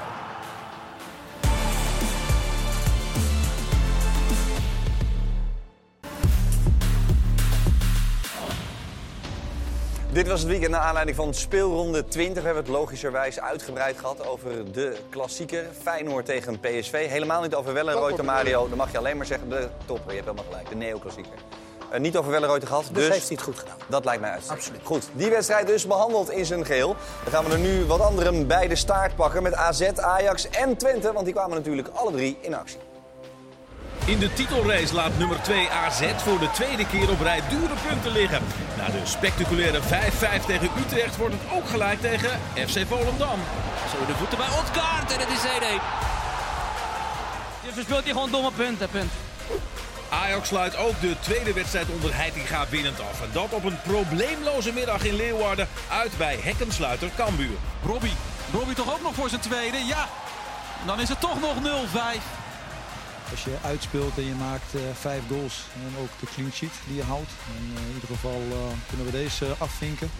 Dit was het weekend naar aanleiding van speelronde 20. We hebben het logischerwijs uitgebreid gehad over de klassieker. Feyenoord tegen PSV. Helemaal niet over Wellenreuter, Mario. Dan mag je alleen maar zeggen de topper. Je hebt helemaal gelijk, de neoclassieker. Uh, niet over Wellenreuter gehad, dus... heeft hij het goed gedaan. Dat lijkt mij uit. Absoluut. Goed, die wedstrijd dus behandeld in zijn geheel. Dan gaan we er nu wat anderen bij de staart pakken met AZ, Ajax en Twente. Want die kwamen natuurlijk alle drie in actie. In de titelrace laat nummer 2 AZ voor de tweede keer op rij dure punten liggen. Na de spectaculaire 5-5 tegen Utrecht wordt het ook gelijk tegen FC Volendam. Zo de voeten bij Otkaart en het is 1-1. Je verspeelt hier gewoon domme punten, punt. Ajax sluit ook de tweede wedstrijd onder Heitinga winnend af. En dat op een probleemloze middag in Leeuwarden uit bij hekkensluiter Cambuur. Robbie. Robbie toch ook nog voor zijn tweede? Ja. Dan is het toch nog 0-5. Als je uitspeelt en je maakt uh, vijf goals en ook de clean sheet die je houdt. En, uh, in ieder geval uh, kunnen we deze afvinken.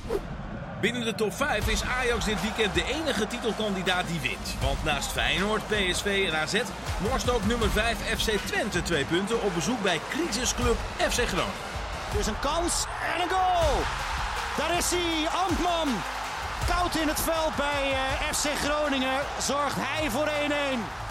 Binnen de top 5 is Ajax dit weekend de enige titelkandidaat die wint. Want naast Feyenoord, PSV en AZ morst ook nummer 5 FC Twente twee punten op bezoek bij crisisclub FC Groningen. Dus een kans en een goal. Daar is hij, Ambtman. Koud in het veld bij FC Groningen. Zorgt hij voor 1-1.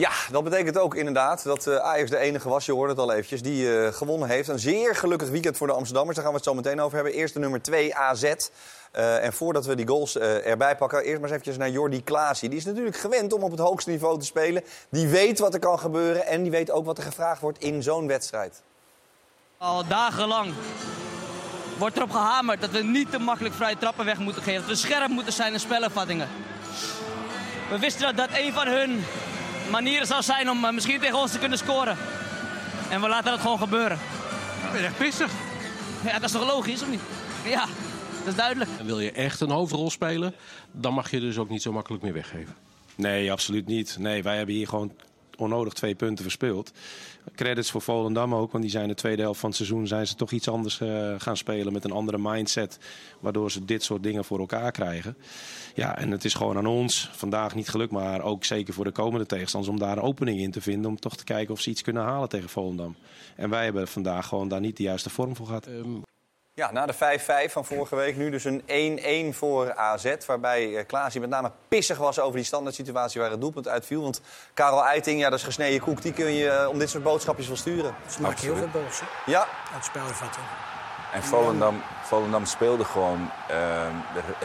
Ja, dat betekent ook inderdaad dat uh, Ajax de enige was, je hoorde het al eventjes, die uh, gewonnen heeft. Een zeer gelukkig weekend voor de Amsterdammers, daar gaan we het zo meteen over hebben. Eerst de nummer 2, AZ. Uh, en voordat we die goals erbij pakken, eerst maar eens eventjes naar Jordi Klaasie. Die is natuurlijk gewend om op het hoogste niveau te spelen. Die weet wat er kan gebeuren en die weet ook wat er gevraagd wordt in zo'n wedstrijd. Al dagenlang wordt erop gehamerd dat we niet te makkelijk vrije trappen weg moeten geven. Dat we scherp moeten zijn in spelervattingen. We wisten dat dat een van hun manieren zou zijn om uh, misschien tegen ons te kunnen scoren. En we laten dat gewoon gebeuren. Ik ben echt pissig. Ja, dat is toch logisch, of niet? Ja, dat is duidelijk. En wil je echt een hoofdrol spelen, dan mag je dus ook niet zo makkelijk meer weggeven. Nee, absoluut niet. Nee, wij hebben hier gewoon onnodig twee punten verspeeld. Credits voor Volendam ook, want die zijn de tweede helft van het seizoen zijn ze toch iets anders uh, gaan spelen met een andere mindset, waardoor ze dit soort dingen voor elkaar krijgen. Ja, en het is gewoon aan ons, vandaag niet gelukt, maar ook zeker voor de komende tegenstanders, om daar een opening in te vinden, om toch te kijken of ze iets kunnen halen tegen Volendam. En wij hebben vandaag gewoon daar niet de juiste vorm voor gehad. Um, ja, na de 5-5 van vorige week nu dus een 1-1 voor AZ. Waarbij uh, Klaasie met name pissig was over die standaard situatie waar het doelpunt uitviel. Want Karel Eiting, ja, dat is gesneden koek, die kun je uh, om dit soort boodschapjes wel sturen. Ze maken heel veel hè? Ja. Uit spelvatten. En Volendam, Volendam speelde gewoon uh,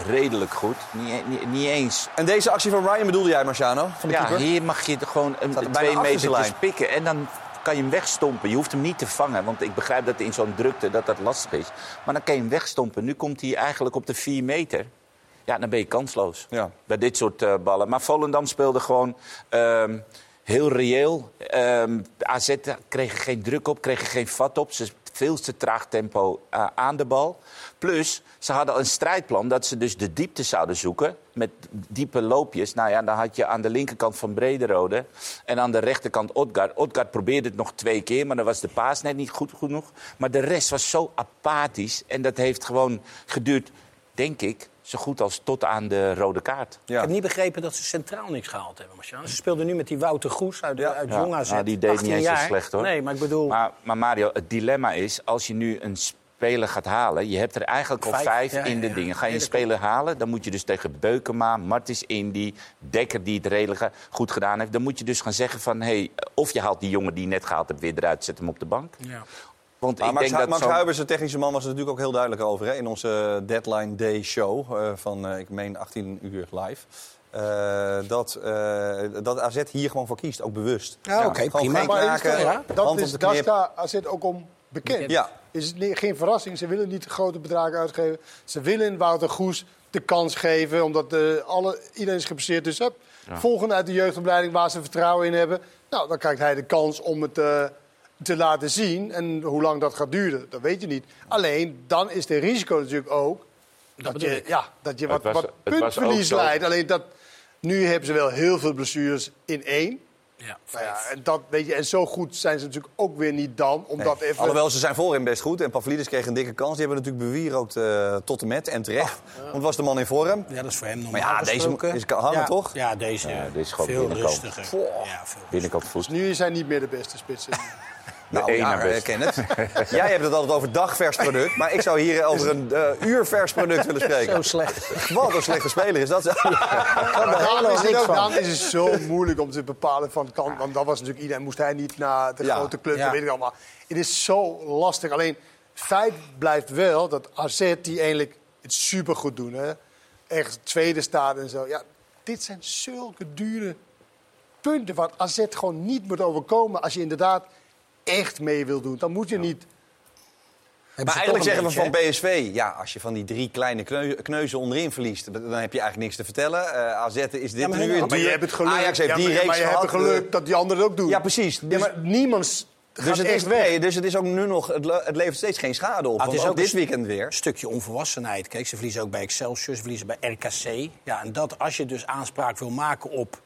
redelijk goed. Niet, niet, niet, eens. En deze actie van Ryan bedoelde jij, Marciano? Van de ja, keeper? hier mag je gewoon een, twee meter pikken. En dan kan je hem wegstompen. Je hoeft hem niet te vangen, want ik begrijp dat in zo'n drukte dat dat lastig is. Maar dan kan je hem wegstompen. Nu komt hij eigenlijk op de 4 meter. Ja, dan ben je kansloos ja. bij dit soort uh, ballen. Maar Volendam speelde gewoon uh, heel reëel. Uh, AZ kreeg geen druk op, kreeg geen vat op. Ze veel te traag tempo uh, aan de bal. Plus, ze hadden een strijdplan dat ze dus de diepte zouden zoeken. Met diepe loopjes. Nou ja, dan had je aan de linkerkant van Brederode. En aan de rechterkant Odgaard. Odgaard probeerde het nog twee keer, maar dan was de paas net niet goed genoeg. Maar de rest was zo apathisch. En dat heeft gewoon geduurd, denk ik, zo goed als tot aan de rode kaart. Ja. Ik heb niet begrepen dat ze centraal niks gehaald hebben. Ze speelden nu met die Wouter Goes uit, ja. uit Jong AZ. Nou, die deed niet eens zo slecht, hoor. Nee, maar ik bedoel... Maar, maar Mario, het dilemma is, als je nu een speler gaat halen... je hebt er eigenlijk al vijf, vijf ja, in de dingen. Ga je een speler halen, dan moet je dus tegen Beukema, Martis Indy... Dekker die het redelijk goed gedaan heeft... dan moet je dus gaan zeggen van... Hey, of je haalt die jongen die je net gehaald hebt weer eruit... zet hem op de bank. Want maar ik Max, denk dat Max zo... Huibers, de technische man, was er natuurlijk ook heel duidelijk over... Hè, in onze Deadline Day show uh, van, uh, ik meen, 18 uur live... Uh, dat, uh, dat AZ hier gewoon voor kiest, ook bewust. Ja, oké, okay, prima. Maar kraken, ja, dat is, daar staat AZ ook om bekend. Ja. Is het geen verrassing, ze willen niet grote bedragen uitgeven. Ze willen Wouter Goes de kans geven, omdat de, alle, iedereen is gepasseerd. Dus up, ja. volgende uit de jeugdopleiding waar ze vertrouwen in hebben. Nou, dan krijgt hij de kans om het... Te laten zien. En hoe lang dat gaat duren, dat weet je niet. Alleen, dan is de risico natuurlijk ook... dat, dat je, ja, dat je wat, was, wat puntverlies leidt. Alleen dat... Nu hebben ze wel heel veel blessures in één. Ja, nou ja, en, dat, weet je, en zo goed zijn ze natuurlijk ook weer niet dan. Omdat nee. even... Alhoewel, ze zijn voorin best goed. En Pavlidis kreeg een dikke kans. Die hebben natuurlijk bewierookt uh, tot en met. En terecht. Oh, ja. Want was de man in vorm. Ja, dat is voor hem normaal Maar ja, deze is hangen ja. toch? Ja, deze, ja, deze is gewoon veel binnenkant. rustiger. Ja, veel binnenkant voet. Nu is hij niet meer de beste spits. Nou, ja, ken het. Jij hebt het altijd over dagvers product. Maar ik zou hier over een uh, uurvers product willen spreken. Zo slecht. Wat een slechte speler is dat. Ja. Dan, is het ook, dan is het zo moeilijk om te bepalen van kan. Want dat was natuurlijk iedereen. Moest hij niet naar de Ja. grote club, Ja. dat weet ik allemaal. Het is zo lastig. Alleen, feit blijft wel dat AZ die eigenlijk het supergoed doen. Hè? Echt tweede staat en zo. Ja, dit zijn zulke dure punten waar AZ gewoon niet moet overkomen. Als je inderdaad echt mee wil doen. Dan moet je niet... Maar eigenlijk zeggen we van BSV, ja, als je van die drie kleine kneu- kneuzen onderin verliest, dan heb je eigenlijk niks te vertellen. Uh, AZ is dit maar nu maar je hebt het geluk. Ajax heeft Ja, die maar, reeks maar je hebt het geluk dat die anderen het ook doen. Ja, precies. Dus Dus, maar, niemand gaat dus, het echt is, weg. nee, dus het is ook nu nog, het, le- het levert steeds geen schade op. Ah, het is ook dit weekend weer. Een stukje onvolwassenheid. Kijk, ze verliezen ook bij Excelsior, ze verliezen bij RKC. Ja, en dat, als je dus aanspraak wil maken op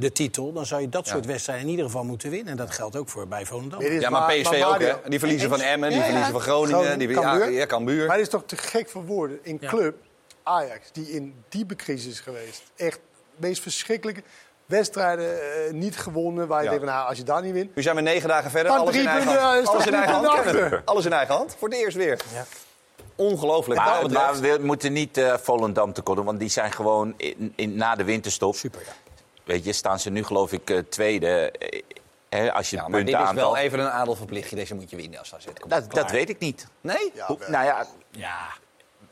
de titel... dan zou je dat Ja. soort wedstrijden in ieder geval moeten winnen. En dat geldt ook voor bij Volendam. Ja, maar PSV ook, hè. Die verliezen van Emmen, die Ja, ja. verliezen van Groningen. Die, ja, Cambuur. ja, Cambuur. Maar het is toch te gek voor woorden. In Ja. club Ajax, die in diepe crisis is geweest. Echt, het meest verschrikkelijke. wedstrijden eh, niet gewonnen. Waar je Ja. denkt, van, nou, als je daar niet wint... Nu zijn we negen dagen verder. Dan Alles in punten, ja, Alles in eigen hand. Alles in eigen hand. Voor het eerst weer. Ongelooflijk. Wat Maar, we moeten niet eh Volendam tekort want die zijn gewoon in, in, na de winterstop. Super, Weet je, staan ze nu geloof ik eh, tweede. eh, Hè, als je Ja, maar dit is wel even een adelverplichtje. Deze moet je winnen als AZ komt. Dat, dat weet ik niet. Nee? Hoe- nou ja, ja.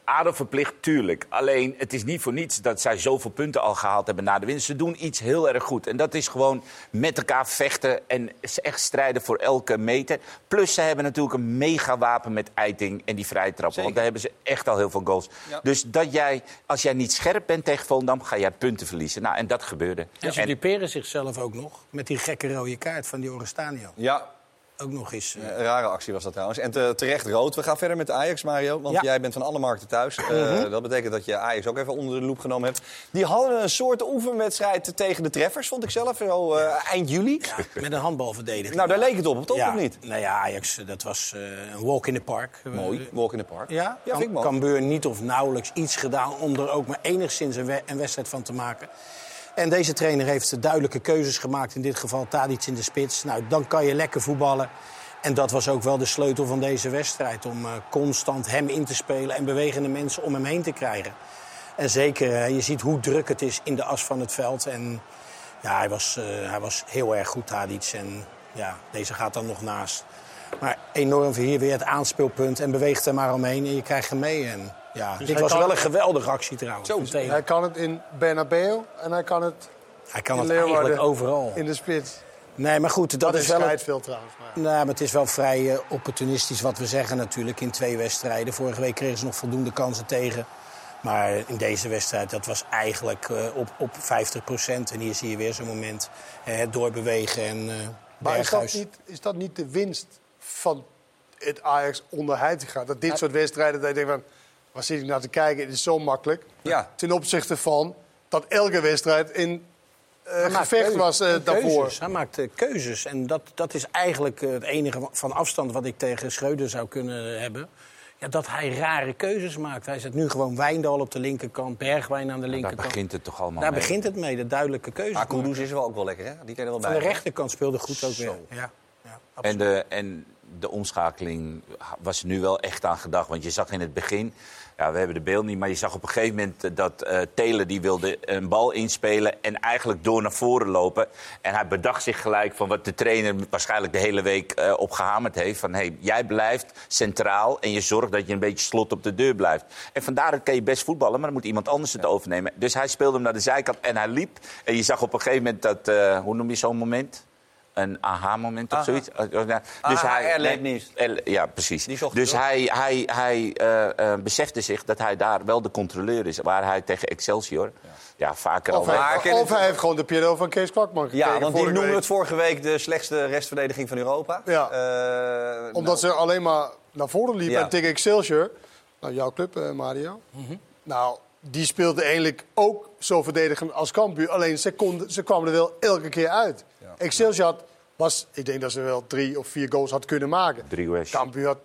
ADO verplicht, tuurlijk. Alleen, het is niet voor niets dat zij zoveel punten al gehaald hebben na de winst. Ze doen iets heel erg goed. En dat is gewoon met elkaar vechten en echt strijden voor elke meter. Plus, ze hebben natuurlijk een mega wapen met Eiting en die vrije trappen. Want daar hebben ze echt al heel veel goals. Ja. Dus dat jij, als jij niet scherp bent tegen Volendam, ga jij punten verliezen. Nou, en dat gebeurde. En ze En- duperen zichzelf ook nog met die gekke rode kaart van die Orestanio. Ja. Ook nog eens. eh, Een rare actie was dat trouwens. En te- terecht rood. We gaan verder met Ajax, Mario. Want Ja. jij bent van alle markten thuis. Eh, Mhm. dat betekent dat je Ajax ook even onder de loep genomen hebt. Die hadden een soort oefenwedstrijd tegen de treffers, vond ik zelf. Zo eh, eind juli. met een handbalverdediging. Nou, daar leek het op, toch? Ja. Of niet? Nou ja, Ajax, eh, dat was eh, een walk in the park. Mooi, walk in the park. Ja, Ja. Cambuur niet of nauwelijks iets gedaan om er ook maar enigszins een, we- een wedstrijd van te maken. En deze trainer heeft duidelijke keuzes gemaakt. In dit geval Tadic in de spits. Nou, dan kan je lekker voetballen. En dat was ook wel de sleutel van deze wedstrijd. Om eh, constant hem in te spelen en bewegende mensen om hem heen te krijgen. En zeker, eh, je ziet hoe druk het is in de as van het veld. En ja, hij was, eh, hij was heel erg goed, Tadic. En ja, deze gaat dan nog naast. Maar enorm hier weer het aanspeelpunt. En beweegt er maar omheen en je krijgt hem mee. En ja, Dus dit was wel een geweldige actie trouwens. Zo, meteen. hij kan het in Bernabeu en hij kan het Hij kan in het Leeuwarden eigenlijk overal. in de spits. Nee, maar goed, dat, Dat, is is wel... scheidt veel trouwens. Maar. Nou, maar het is wel vrij eh, opportunistisch wat we zeggen natuurlijk in twee wedstrijden. Vorige week kregen ze nog voldoende kansen tegen. Maar in deze wedstrijd, dat was eigenlijk eh, op, op 50% En hier zie je weer zo'n moment. het doorbewegen en Maar is dat, niet, is dat niet de winst van het Ajax onder Heitinga? Dat dit soort wedstrijden, dat je denkt van... Waar zit ik naar te kijken? Het is zo makkelijk. Ja. Ten opzichte van dat elke wedstrijd in eh, gevecht was eh, keuzes. daarvoor. Hij maakt eh, keuzes. En dat, dat is eigenlijk het enige van afstand wat ik tegen Schreuder zou kunnen hebben. Ja, dat hij rare keuzes maakt. Hij zet nu gewoon Wijndal op de linkerkant, Bergwijn aan de Daar linkerkant. begint het toch allemaal Daar mee. begint het mee, de duidelijke keuze. Maar Kudus is wel ook wel lekker, hè? Die ken je er wel Van bij. de rechterkant speelde goed ook weer. Zo. Ja. En de, en de omschakeling was nu wel echt aan gedacht. Want je zag in het begin, ja, we hebben de beeld niet... maar je zag op een gegeven moment eh, dat eh Taylor die wilde een bal inspelen... en eigenlijk door naar voren lopen. En hij bedacht zich gelijk van wat de trainer waarschijnlijk de hele week eh, op gehamerd heeft. Van hey, jij blijft centraal en je zorgt dat je een beetje slot op de deur blijft. En vandaar dat kan je best voetballen, maar dan moet iemand anders het overnemen. Dus hij speelde hem naar de zijkant en hij liep. En je zag op een gegeven moment dat, hoe noem je zo'n moment? Een aha-moment of Aha. zoiets. Eh, eh, ja. Aha-erlebnis. nee, er- ja, precies. Dus hij hij, hij, hij eh, eh, besefte zich dat hij daar wel de controleur is. Waar hij tegen Excelsior ja. vaker Of al... hij, of hij heeft gewoon de Piero van Kees Kwakman gekregen. Ja, want die week. het vorige week de slechtste restverdediging van Europa. Ja. Eh, Omdat ze alleen maar naar voren liepen. Ja. En tegen Excelsior, nou, jouw club, eh, Mario. Nou, die speelde eigenlijk ook zo verdedigend als Cambuur. Alleen ze, konden, ze kwamen er wel elke keer uit. Excelsior had, was, ik denk dat ze wel drie of vier goals had kunnen maken. Drie West. Cambuur had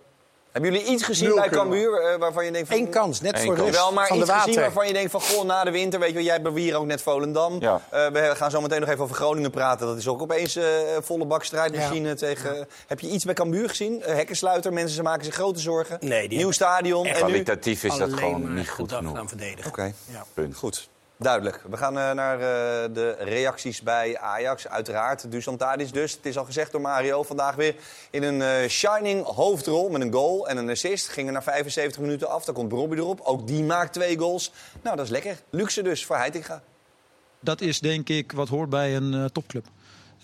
Hebben jullie iets gezien Nul bij Cambuur eh, waarvan je denkt van... Eén kans, net Eén voor kans. rust Wel, maar van de iets gezien waarvan je denkt van... Goh, na de winter, weet je wel, jij bewier ook net Volendam. Ja. Eh, we gaan zo meteen nog even over Groningen praten. Dat is ook opeens eh volle bak strijdmachine tegen... Heb je iets bij Cambuur gezien? Eh, hekkensluiter, mensen ze maken zich grote zorgen. Nee, die Nieuw stadion. En. Kwalitatief is dat gewoon niet goed genoeg. aan verdedigen. Oké, Ja. Punt. goed. Duidelijk. We gaan eh, naar eh, de reacties bij Ajax. Uiteraard, Dusan Tadic dus. Het is al gezegd door Mario. Vandaag weer in een eh, shining hoofdrol met een goal en een assist. Gingen na 75 minuten af. Dan komt Robbie erop. Ook die maakt twee goals. Nou, dat is lekker. Luxe dus voor Heitinga. Dat is denk ik wat hoort bij een topclub.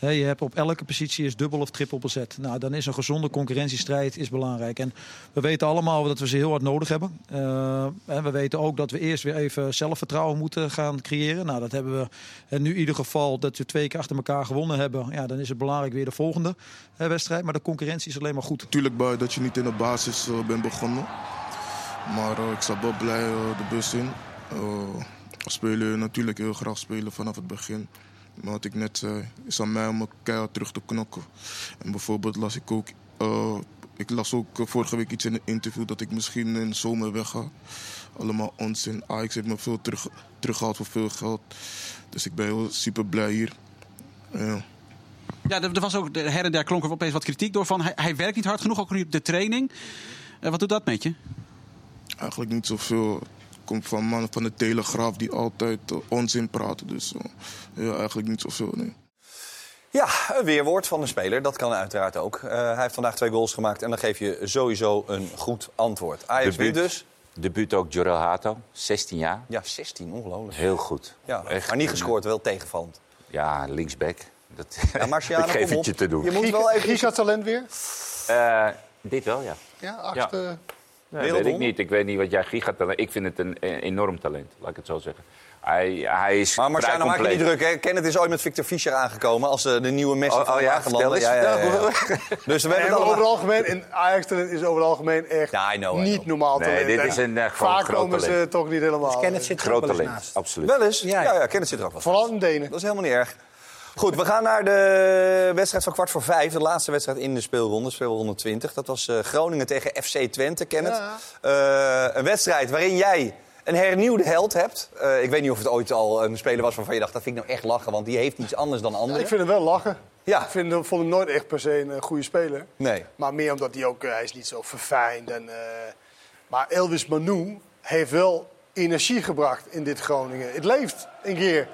Je hebt op elke positie is dubbel of triple bezet. Nou, dan is een gezonde concurrentiestrijd is belangrijk. En we weten allemaal dat we ze heel hard nodig hebben. Eh, we weten ook dat we eerst weer even zelfvertrouwen moeten gaan creëren. Nou, dat hebben we nu in ieder geval dat we twee keer achter elkaar gewonnen hebben. Ja, dan is het belangrijk weer de volgende wedstrijd. Maar de concurrentie is alleen maar goed. Natuurlijk blij dat je niet in de basis eh, bent begonnen. Maar eh, ik zat wel blij de bus in. We spelen natuurlijk heel graag spelen vanaf het begin. Maar wat ik net zei, is aan mij om keihard terug te knokken. En bijvoorbeeld las ik ook eh, ik las ook eh, vorige week iets in een interview dat ik misschien in de zomer wegga. Allemaal onzin. Ajax heeft me veel terug, teruggehaald voor veel geld. Dus ik ben heel super blij hier. Ja. Ja, er, was ook de her en der klonk er opeens wat kritiek door van hij, hij werkt niet hard genoeg, ook niet op de training. Eh, wat doet dat met je? Eigenlijk niet zoveel. Komt van mannen van de Telegraaf die altijd eh, onzin praten. Dus eh, ja, eigenlijk niet zoveel, nee. Ja, een weerwoord van de speler. Dat kan uiteraard ook. Eh, hij heeft vandaag twee goals gemaakt en dan geef je sowieso een goed antwoord. Ajax wint dus. Debuut ook Jorel Hato, 16 jaar. Ja, 16, ongelooflijk. Heel goed. Ja, Echt maar niet een- gescoord, wel tegenvallend. Ja, linksback. Dat, Ja, Marciano, ik geef kom het je te doen. Je moet wel even... Giga talent weer? Eh, dit wel, ja. Ja, achtste. Nee, weet ik niet. Ik weet niet wat jij gigatalent... Ik vind het een, enorm talent, laat ik het zo zeggen. Hij, hij is Maar Marciano, maak je niet druk. Hè? Kenneth is ooit met Victor Fischer aangekomen als eh, de nieuwe Messi Oh, van oh ja, Wagenlanden. vertel eens. Ja, ja, ja, ja. Dus we hebben het over het algemeen, en Ajax talent is over het algemeen echt Ja, I know, I niet normaal Nee, talent. dit is een, eh, Vaak groot komen ze toch niet helemaal. Dus Kenneth zit er ook wel eens naast. absoluut. Wel eens? Ja, Ja, ja. ja, Kenneth zit er ook wel. Vooral in Denen. Dat is helemaal niet erg. Goed, we gaan naar de wedstrijd van kwart voor vijf. De laatste wedstrijd in de speelronde, speelronde 20. Dat was eh, Groningen tegen FC Twente, Kenneth. Eh, een wedstrijd waarin jij een hernieuwde held hebt. Eh, ik weet niet of het ooit al een speler was waarvan je dacht... dat vind ik nou echt lachen, want die heeft iets anders dan Ja, anderen. ik vind hem wel lachen. Ja. Ik vind, vond hem nooit echt per se een goede speler. Nee. Maar meer omdat hij ook, hij is niet zo verfijnd. En, maar Elvis Manu heeft wel energie gebracht in dit Groningen. Het leeft een keer.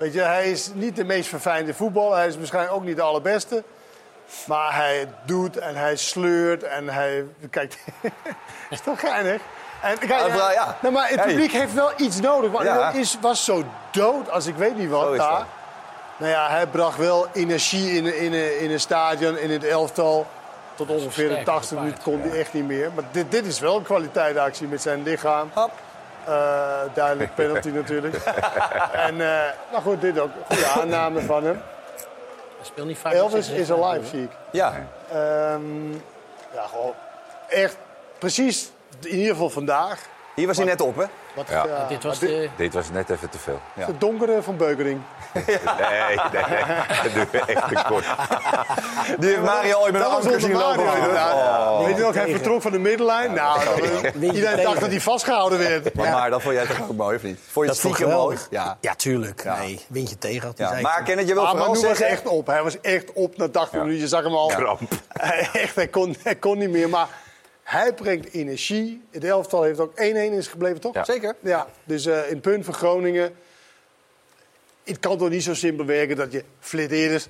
Weet je, hij is niet de meest verfijnde voetbal. Hij is waarschijnlijk ook niet de allerbeste. Maar hij doet en hij sleurt en hij... Kijk, is toch geinig? En, kijk, Ja, ja. nou, maar het Hey. publiek heeft wel iets nodig. Want Ja. is, was zo dood als ik weet niet wat Zo is daar. dat. Nou ja, hij bracht wel energie in, in, in een stadion, in het elftal. Tot ongeveer de 80 minuten kon hij echt niet meer. Maar dit, dit is wel een kwaliteitsactie met zijn lichaam. Eh, duidelijk penalty natuurlijk. en eh, nou goed, dit ook. Goede aanname van hem. Hij speelt niet vaak. Elvis is alive, zie ik. Ja. Ehm, ja, gewoon echt precies, in ieder geval vandaag. Hier was hij net op, hè? Wat, Ja. ja, Dit was de... Dit was net even te veel. Ja. Het donkere van Beukering. Nee, nee, nee. Dat echt te kort. Die heeft Mario ooit met een Dat was anker zien lopen. Oh. Weet je nog, hij vertrok van de middenlijn. nou, dat- iedereen dacht tegen. dat hij vastgehouden werd. Maar, maar dat vond jij toch ook mooi, of niet? Vond je Dat het vond ik stiekem mooi? Ja. Ja, tuurlijk. Ja. Nee, windje tegen had hij ja. Maar ik. Kenneth, je wil Ah, vooral was echt op. Hij was echt op na 80 minuten. Je zag hem al. Kramp. echt, hij kon, hij kon niet meer. Maar hij brengt energie. Het elftal heeft ook 1-1 is gebleven, toch? Ja. Zeker. Ja, dus eh, in het punt van Groningen. Het kan toch niet zo simpel werken dat je flitteerders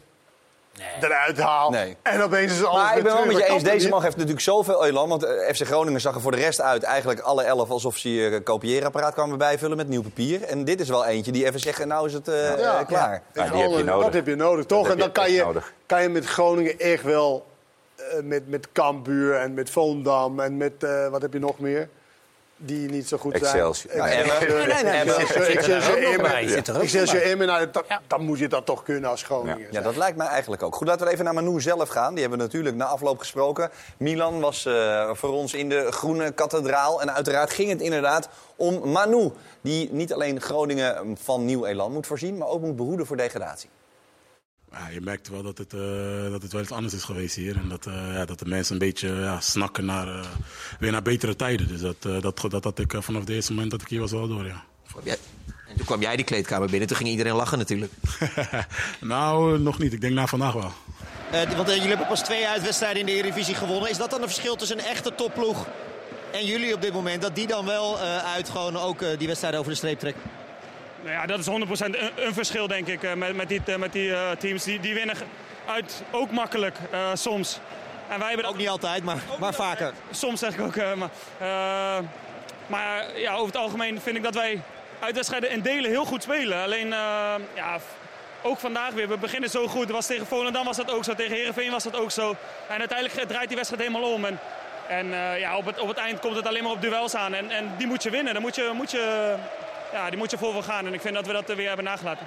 eruit haalt. Nee. En opeens is alles Maar ik weer ben wel met je Dat eens, deze man heeft natuurlijk zoveel elan. Want eh, FC Groningen zag er voor de rest uit eigenlijk alle elf... alsof ze hier een kopieerapparaat kwamen bijvullen met nieuw papier. En dit is wel eentje die even zeggen, nou is het eh, Ja. eh, klaar. Ja, Ja, die heb je dat nodig. heb je nodig, toch? Dat en dan je kan je, nodig. kan je met Groningen echt wel... eh, met, met Cambuur en met Volendam en met... eh, wat heb je nog meer? Die niet zo goed Excelsior. zijn. Ja, Excelsior. Emmen. Nee, nee, nee, Excelsior, Emmen. Er er nou, dan moet je dat toch kunnen als Groningen. Ja, dat lijkt mij eigenlijk ook. Goed, laten we even naar Manu zelf gaan. Die hebben we natuurlijk na afloop gesproken. Milan was eh, voor ons in de groene kathedraal. En uiteraard ging het inderdaad om Manu. Die niet alleen Groningen van nieuw elan moet voorzien... maar ook moet behoeden voor degradatie. Ja, je merkt wel dat het, eh, dat het wel iets anders is geweest hier. En dat, eh, ja, dat de mensen een beetje ja, snakken naar, eh, weer naar betere tijden. Dus dat, eh, dat, dat had ik vanaf het eerste moment dat ik hier was wel door, ja. En toen kwam jij die kleedkamer binnen. Toen ging iedereen lachen natuurlijk. nou, nog niet. Ik denk na vandaag wel. Eh, want jullie hebben pas twee uitwedstrijden in de Eredivisie gewonnen. Is dat dan een verschil tussen een echte topploeg en jullie op dit moment? Dat die dan wel eh, uit gewoon ook die wedstrijden over de streep trekken? Nou ja, dat is 100% een, een verschil, denk ik, eh, met, met die, eh, met die eh, teams. Die, die winnen uit ook makkelijk soms. En wij hebben Ook niet altijd, maar, maar vaker. Soms zeg ik ook. maar maar ja, over het algemeen vind ik dat wij uitwedstrijden in delen heel goed spelen. Alleen, ja, ook vandaag weer. We beginnen zo goed. Het was tegen Volendam was dat ook zo. Tegen Herenveen was dat ook zo. En uiteindelijk draait die wedstrijd helemaal om. En, en ja, op, het, op het eind komt het alleen maar op duels aan. En, en die moet je winnen. Dan moet je, moet je, ja, die moet je vol voor gaan. En ik vind dat we dat er weer hebben nagelaten.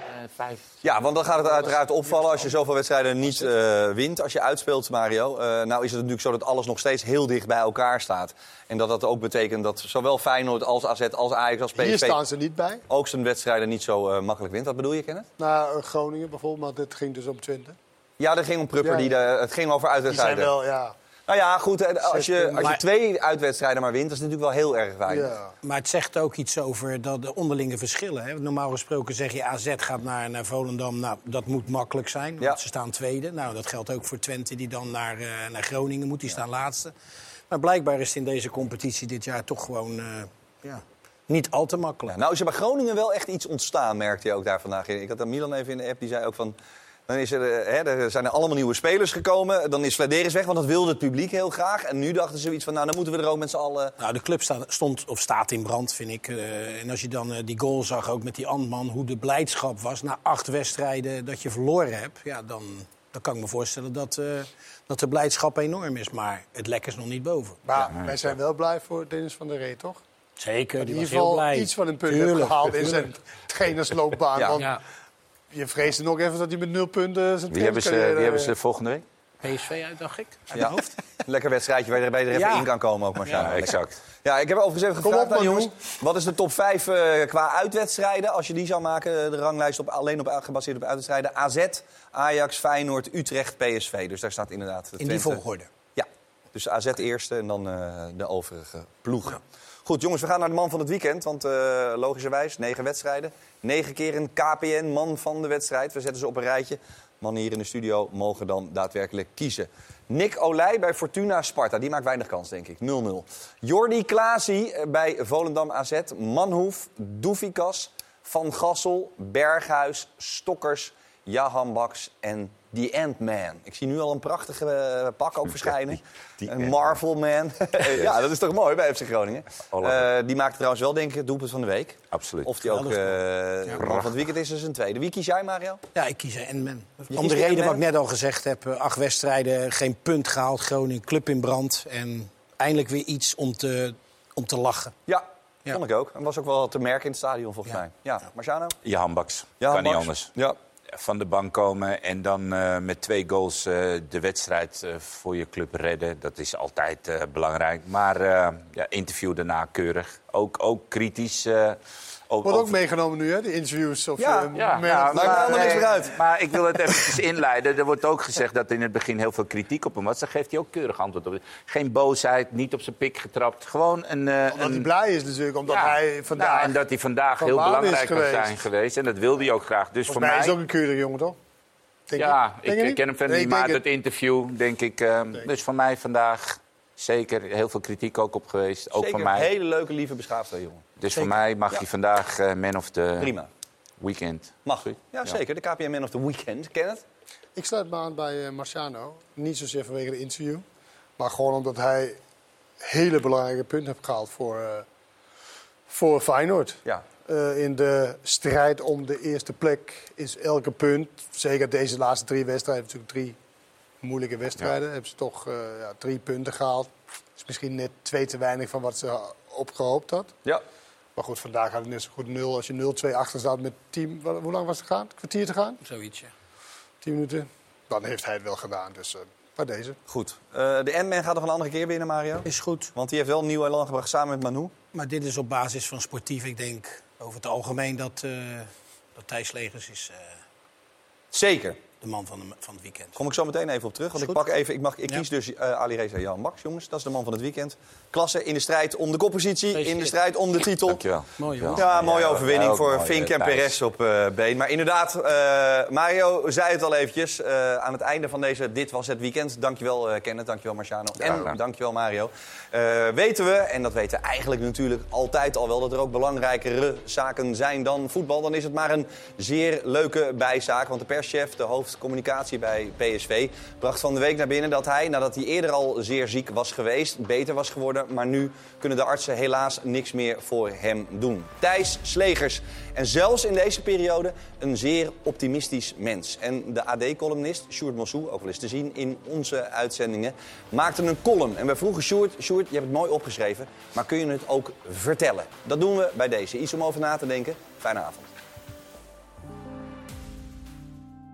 Ja, want dan gaat het uiteraard opvallen als je zoveel wedstrijden niet eh, wint. Als je uitspeelt, Mario. Eh, nou is het natuurlijk zo dat alles nog steeds heel dicht bij elkaar staat. En dat dat ook betekent dat zowel Feyenoord als AZ als Ajax als PSV... Hier staan ze niet bij. ook zijn wedstrijden niet zo eh, makkelijk wint. Wat bedoel je, Kenneth? Nou, eh, Groningen bijvoorbeeld, maar dit ging dus om 20. Ja, dat ging om Prupper. Ja, Die de, het ging over Die zijn uitwedstrijden. wel, ja. Nou ja, goed, en als je, als je Maar- twee uitwedstrijden maar wint, dat is natuurlijk wel heel erg weinig. Maar het zegt ook iets over dat de onderlinge verschillen. Hè? Normaal gesproken zeg je AZ gaat naar, naar Volendam. Nou, dat moet makkelijk zijn, want ze staan tweede. Nou, dat geldt ook voor Twente die dan naar, eh, naar Groningen moet. Die staan laatste. Maar blijkbaar is het in deze competitie dit jaar toch gewoon eh, ja, niet al te makkelijk. Nou is er bij Groningen wel echt iets ontstaan, merkte je ook daar vandaag. in. Ik had aan Milan even in de app, die zei ook van... Dan is er, eh, hè, er zijn er allemaal nieuwe spelers gekomen. Dan is Vladeris weg, want dat wilde het publiek heel graag. En nu dachten ze iets van, nou, dan moeten we er ook met z'n allen... Nou, de club staat, stond of staat in brand, vind ik. Eh, en als je dan eh, die goal zag, ook met die Antman, hoe de blijdschap was na acht wedstrijden dat je verloren hebt, ja, dan, dan kan ik me voorstellen dat, eh, dat de blijdschap enorm is. Maar het lek is nog niet boven. Maar wij zijn wel blij voor Dennis van der Ree, toch? Zeker, in die ieder was heel geval blij. iets van een punt gehaald in zijn trainersloopbaan. Ja. Want Ja. Je vreesde nog even dat hij met nul punten zijn Wie hebben, ze, wie hebben ze volgende week? PSV uit, dacht ik. Uit Ja. hoofd. Lekker wedstrijdje waar je er bij even Ja. in kan komen ook, Marciano. Ja, Lekker. exact. Ja, ik heb overigens even gevraagd op, aan man, jongens. Wat is de top 5 eh, qua uitwedstrijden? Als je die zou maken, de ranglijst op, alleen op, gebaseerd op uitwedstrijden. AZ, Ajax, Feyenoord, Utrecht, PSV. Dus daar staat inderdaad... In die volgorde. Ja, dus AZ eerste en dan eh, de overige ploegen. Goed, jongens, we gaan naar de man van het weekend. Want eh, logischerwijs, negen wedstrijden. Negen keer een KPN man van de wedstrijd. We zetten ze op een rijtje. Mannen hier in de studio mogen dan daadwerkelijk kiezen. Nick Olij bij Fortuna Sparta. Die maakt weinig kans, denk ik. 0-0. Jordi Klaasie eh, bij Volendam AZ. Manhoef, Doefikas, Van Gassel, Berghuis, Stokkers, Jahan Baks en The Ant-Man. Ik zie nu al een prachtige eh, pak ook verschijnen. die een Marvel Man. ja, dat is toch mooi bij FC Groningen. Alle. Eh, die maakt trouwens wel, denk ik, het doelpunt van de week. Absoluut. Of die ook eh Ja. man van het weekend is, is een tweede. Wie kies jij, Mario? Ja, ik kies Endman. kiest Om de reden wat ik net al gezegd heb. Acht wedstrijden, geen punt gehaald. Groningen, club in brand. En eindelijk weer iets om te, om te lachen. Ja, Ja. vond ik ook. En was ook wel te merken in het stadion, volgens mij. Ja, Marciano? Jan Baks. Ja, kan niet anders. Ja. Van de bank komen en dan eh, met twee goals eh, de wedstrijd eh, voor je club redden. Dat is altijd belangrijk. Maar ja, interview daarna keurig. Ook, ook kritisch. Over- Wordt ook over- meegenomen nu, hè? De interviews. Of, Ja, eh, Ja, Maakt niks meer uit. Maar ik wil het eventjes inleiden. Er wordt ook gezegd dat in het begin heel veel kritiek op hem was. Daar geeft hij ook keurig antwoord op. Geen boosheid, niet op zijn pik getrapt. Gewoon een... eh, Omdat hij blij is natuurlijk, omdat Ja, hij vandaag... nou, en dat hij vandaag van heel belangrijk kan zijn geweest. En dat wilde hij ook graag. Dus voor mij mij... is hij ook een keurige jongen, toch? Denk ja, ik, ik ken hem verder Nee, niet, maar het interview denk ik... eh, dus voor mij vandaag zeker heel veel kritiek ook op geweest. Ook Zeker van mij. een hele leuke, lieve, beschaafde jongen. Dus Zeker. voor mij mag Ja. hij vandaag eh, man of the Prima. weekend. Mag u? Ja, zeker. De KPN Man of the Weekend. Ken het? Ik sluit me aan bij eh, Marciano. Niet zozeer vanwege de interview. Maar gewoon omdat hij hele belangrijke punten heeft gehaald voor, eh, voor Feyenoord. Ja. Eh, in de strijd om de eerste plek is elke punt, zeker deze laatste drie wedstrijden, natuurlijk drie moeilijke wedstrijden, hebben ze toch eh, ja, drie punten gehaald. is misschien net twee te weinig van wat ze opgehoopt had. Ja. Maar goed, vandaag had het net zo goed 0. Als je 0-2 achter staat met team, hoe lang was het gaan? Een kwartier te gaan? Zoiets, ja. 10 minuten. Dan heeft hij het wel gedaan. Dus eh bij deze. Goed. Eh, de Ant-Man gaat nog een andere keer winnen, Mario. Is goed. Want die heeft wel een nieuw elan gebracht samen met Manu. Maar dit is op basis van sportief. Ik denk over het algemeen dat, eh dat Thijs Legers is eh, Zeker. De man van, de, van het weekend. Kom ik zo meteen even op terug. Want ik, pak even, ik, mag, ik Ja. kies dus eh Ali Reza Jan Max, jongens. Dat is de man van het weekend. Klasse in de strijd om de koppositie, in de strijd om de titel. Dankjewel. Mooi, Ja. Ja, mooie Ja, overwinning voor mooi, Fink en. Perez op eh, been. Maar inderdaad, eh, Mario zei het al eventjes. eh, aan het einde van deze Dit Was Het Weekend. Dankjewel uh, Kenneth, dankjewel Marciano. en gedaan. dankjewel Mario. Eh, weten we, en dat weten we eigenlijk natuurlijk altijd al wel... dat er ook belangrijkere zaken zijn dan voetbal. Dan is het maar een zeer leuke bijzaak. Want de perschef, de hoofdcommunicatie bij PSV... bracht van de week naar binnen dat hij, nadat hij eerder al zeer ziek was geweest... beter was geworden. Maar nu kunnen de artsen helaas niks meer voor hem doen. Thijs Slegers. En zelfs in deze periode een zeer optimistisch mens. En de AD-columnist Sjoerd Mossou, ook wel eens te zien in onze uitzendingen, maakte een column. En we vroegen Sjoerd, Sjoerd, je hebt het mooi opgeschreven, maar kun je het ook vertellen? Dat doen we bij deze. Iets om over na te denken. Fijne avond.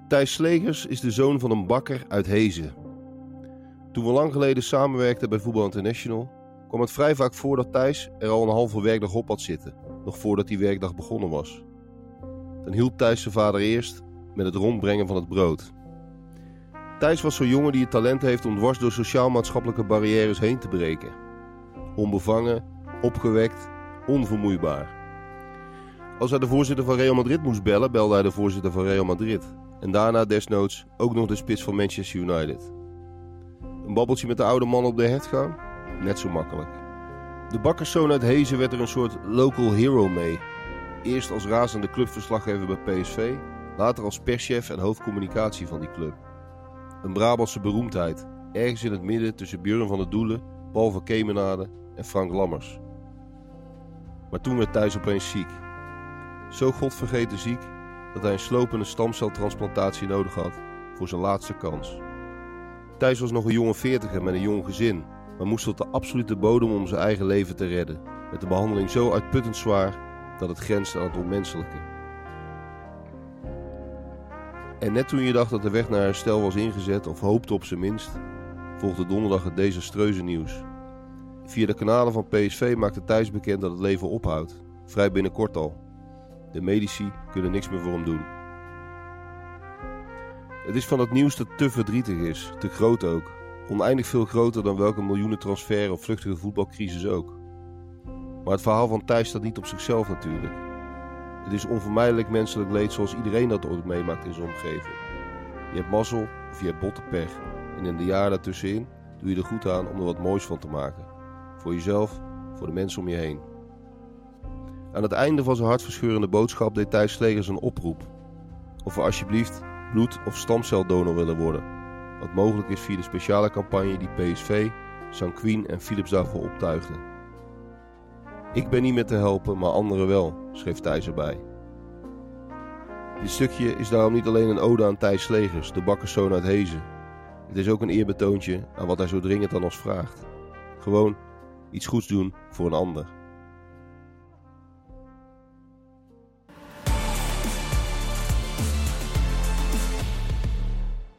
Thijs Slegers is de zoon van een bakker uit Hezen. Toen we lang geleden samenwerkten bij Voetbal International, kwam het vrij vaak voor dat Thijs er al een halve werkdag op had zitten, nog voordat die werkdag begonnen was. Dan hielp Thijs zijn vader eerst met het rondbrengen van het brood. Thijs was zo'n jongen die het talent heeft om dwars door sociaal-maatschappelijke barrières heen te breken. Onbevangen, opgewekt, onvermoeibaar. Als hij de voorzitter van Real Madrid moest bellen, belde hij de voorzitter van Real Madrid. En daarna desnoods ook nog de spits van Manchester United. Een babbeltje met de oude man op de hertgang? Net zo makkelijk. De bakkerszoon uit Hezen werd er een soort local hero mee. Eerst als razende clubverslaggever bij PSV, later als perschef en hoofdcommunicatie van die club. Een Brabantse beroemdheid, ergens in het midden tussen Björn van der Doelen, Paul van Kemenade en Frank Lammers. Maar toen werd Thijs opeens ziek. Zo godvergeten ziek dat hij een slopende stamceltransplantatie nodig had voor zijn laatste kans. Thijs was nog een jonge veertiger met een jong gezin, maar moest tot de absolute bodem om zijn eigen leven te redden. Met de behandeling zo uitputtend zwaar dat het grenst aan het onmenselijke. En net toen je dacht dat de weg naar herstel was ingezet, of hoopte op zijn minst, volgde donderdag het desastreuze nieuws. Via de kanalen van PSV maakte Thijs bekend dat het leven ophoudt, vrij binnenkort al. De medici kunnen niks meer voor hem doen. Het is van het nieuws dat te verdrietig is, te groot ook. Oneindig veel groter dan welke miljoenen transfer of vluchtige voetbalcrisis ook. Maar het verhaal van Thijs staat niet op zichzelf natuurlijk. Het is onvermijdelijk menselijk leed zoals iedereen dat ooit meemaakt in zijn omgeving. Je hebt mazzel of je hebt botte pech. En in de jaren daartussenin doe je er goed aan om er wat moois van te maken. Voor jezelf, voor de mensen om je heen. Aan het einde van zijn hartverscheurende boodschap deed Thijs Slegers een oproep. Of we alsjeblieft bloed- of stamceldonor willen worden. Wat mogelijk is via de speciale campagne die PSV, Sanquin en Philips daarvoor optuigden. Ik ben niet meer te helpen, maar anderen wel, schreef Thijs erbij. Dit stukje is daarom niet alleen een ode aan Thijs Slegers, de bakkerszoon uit Hezen. Het is ook een eerbetoontje aan wat hij zo dringend aan ons vraagt. Gewoon iets goeds doen voor een ander.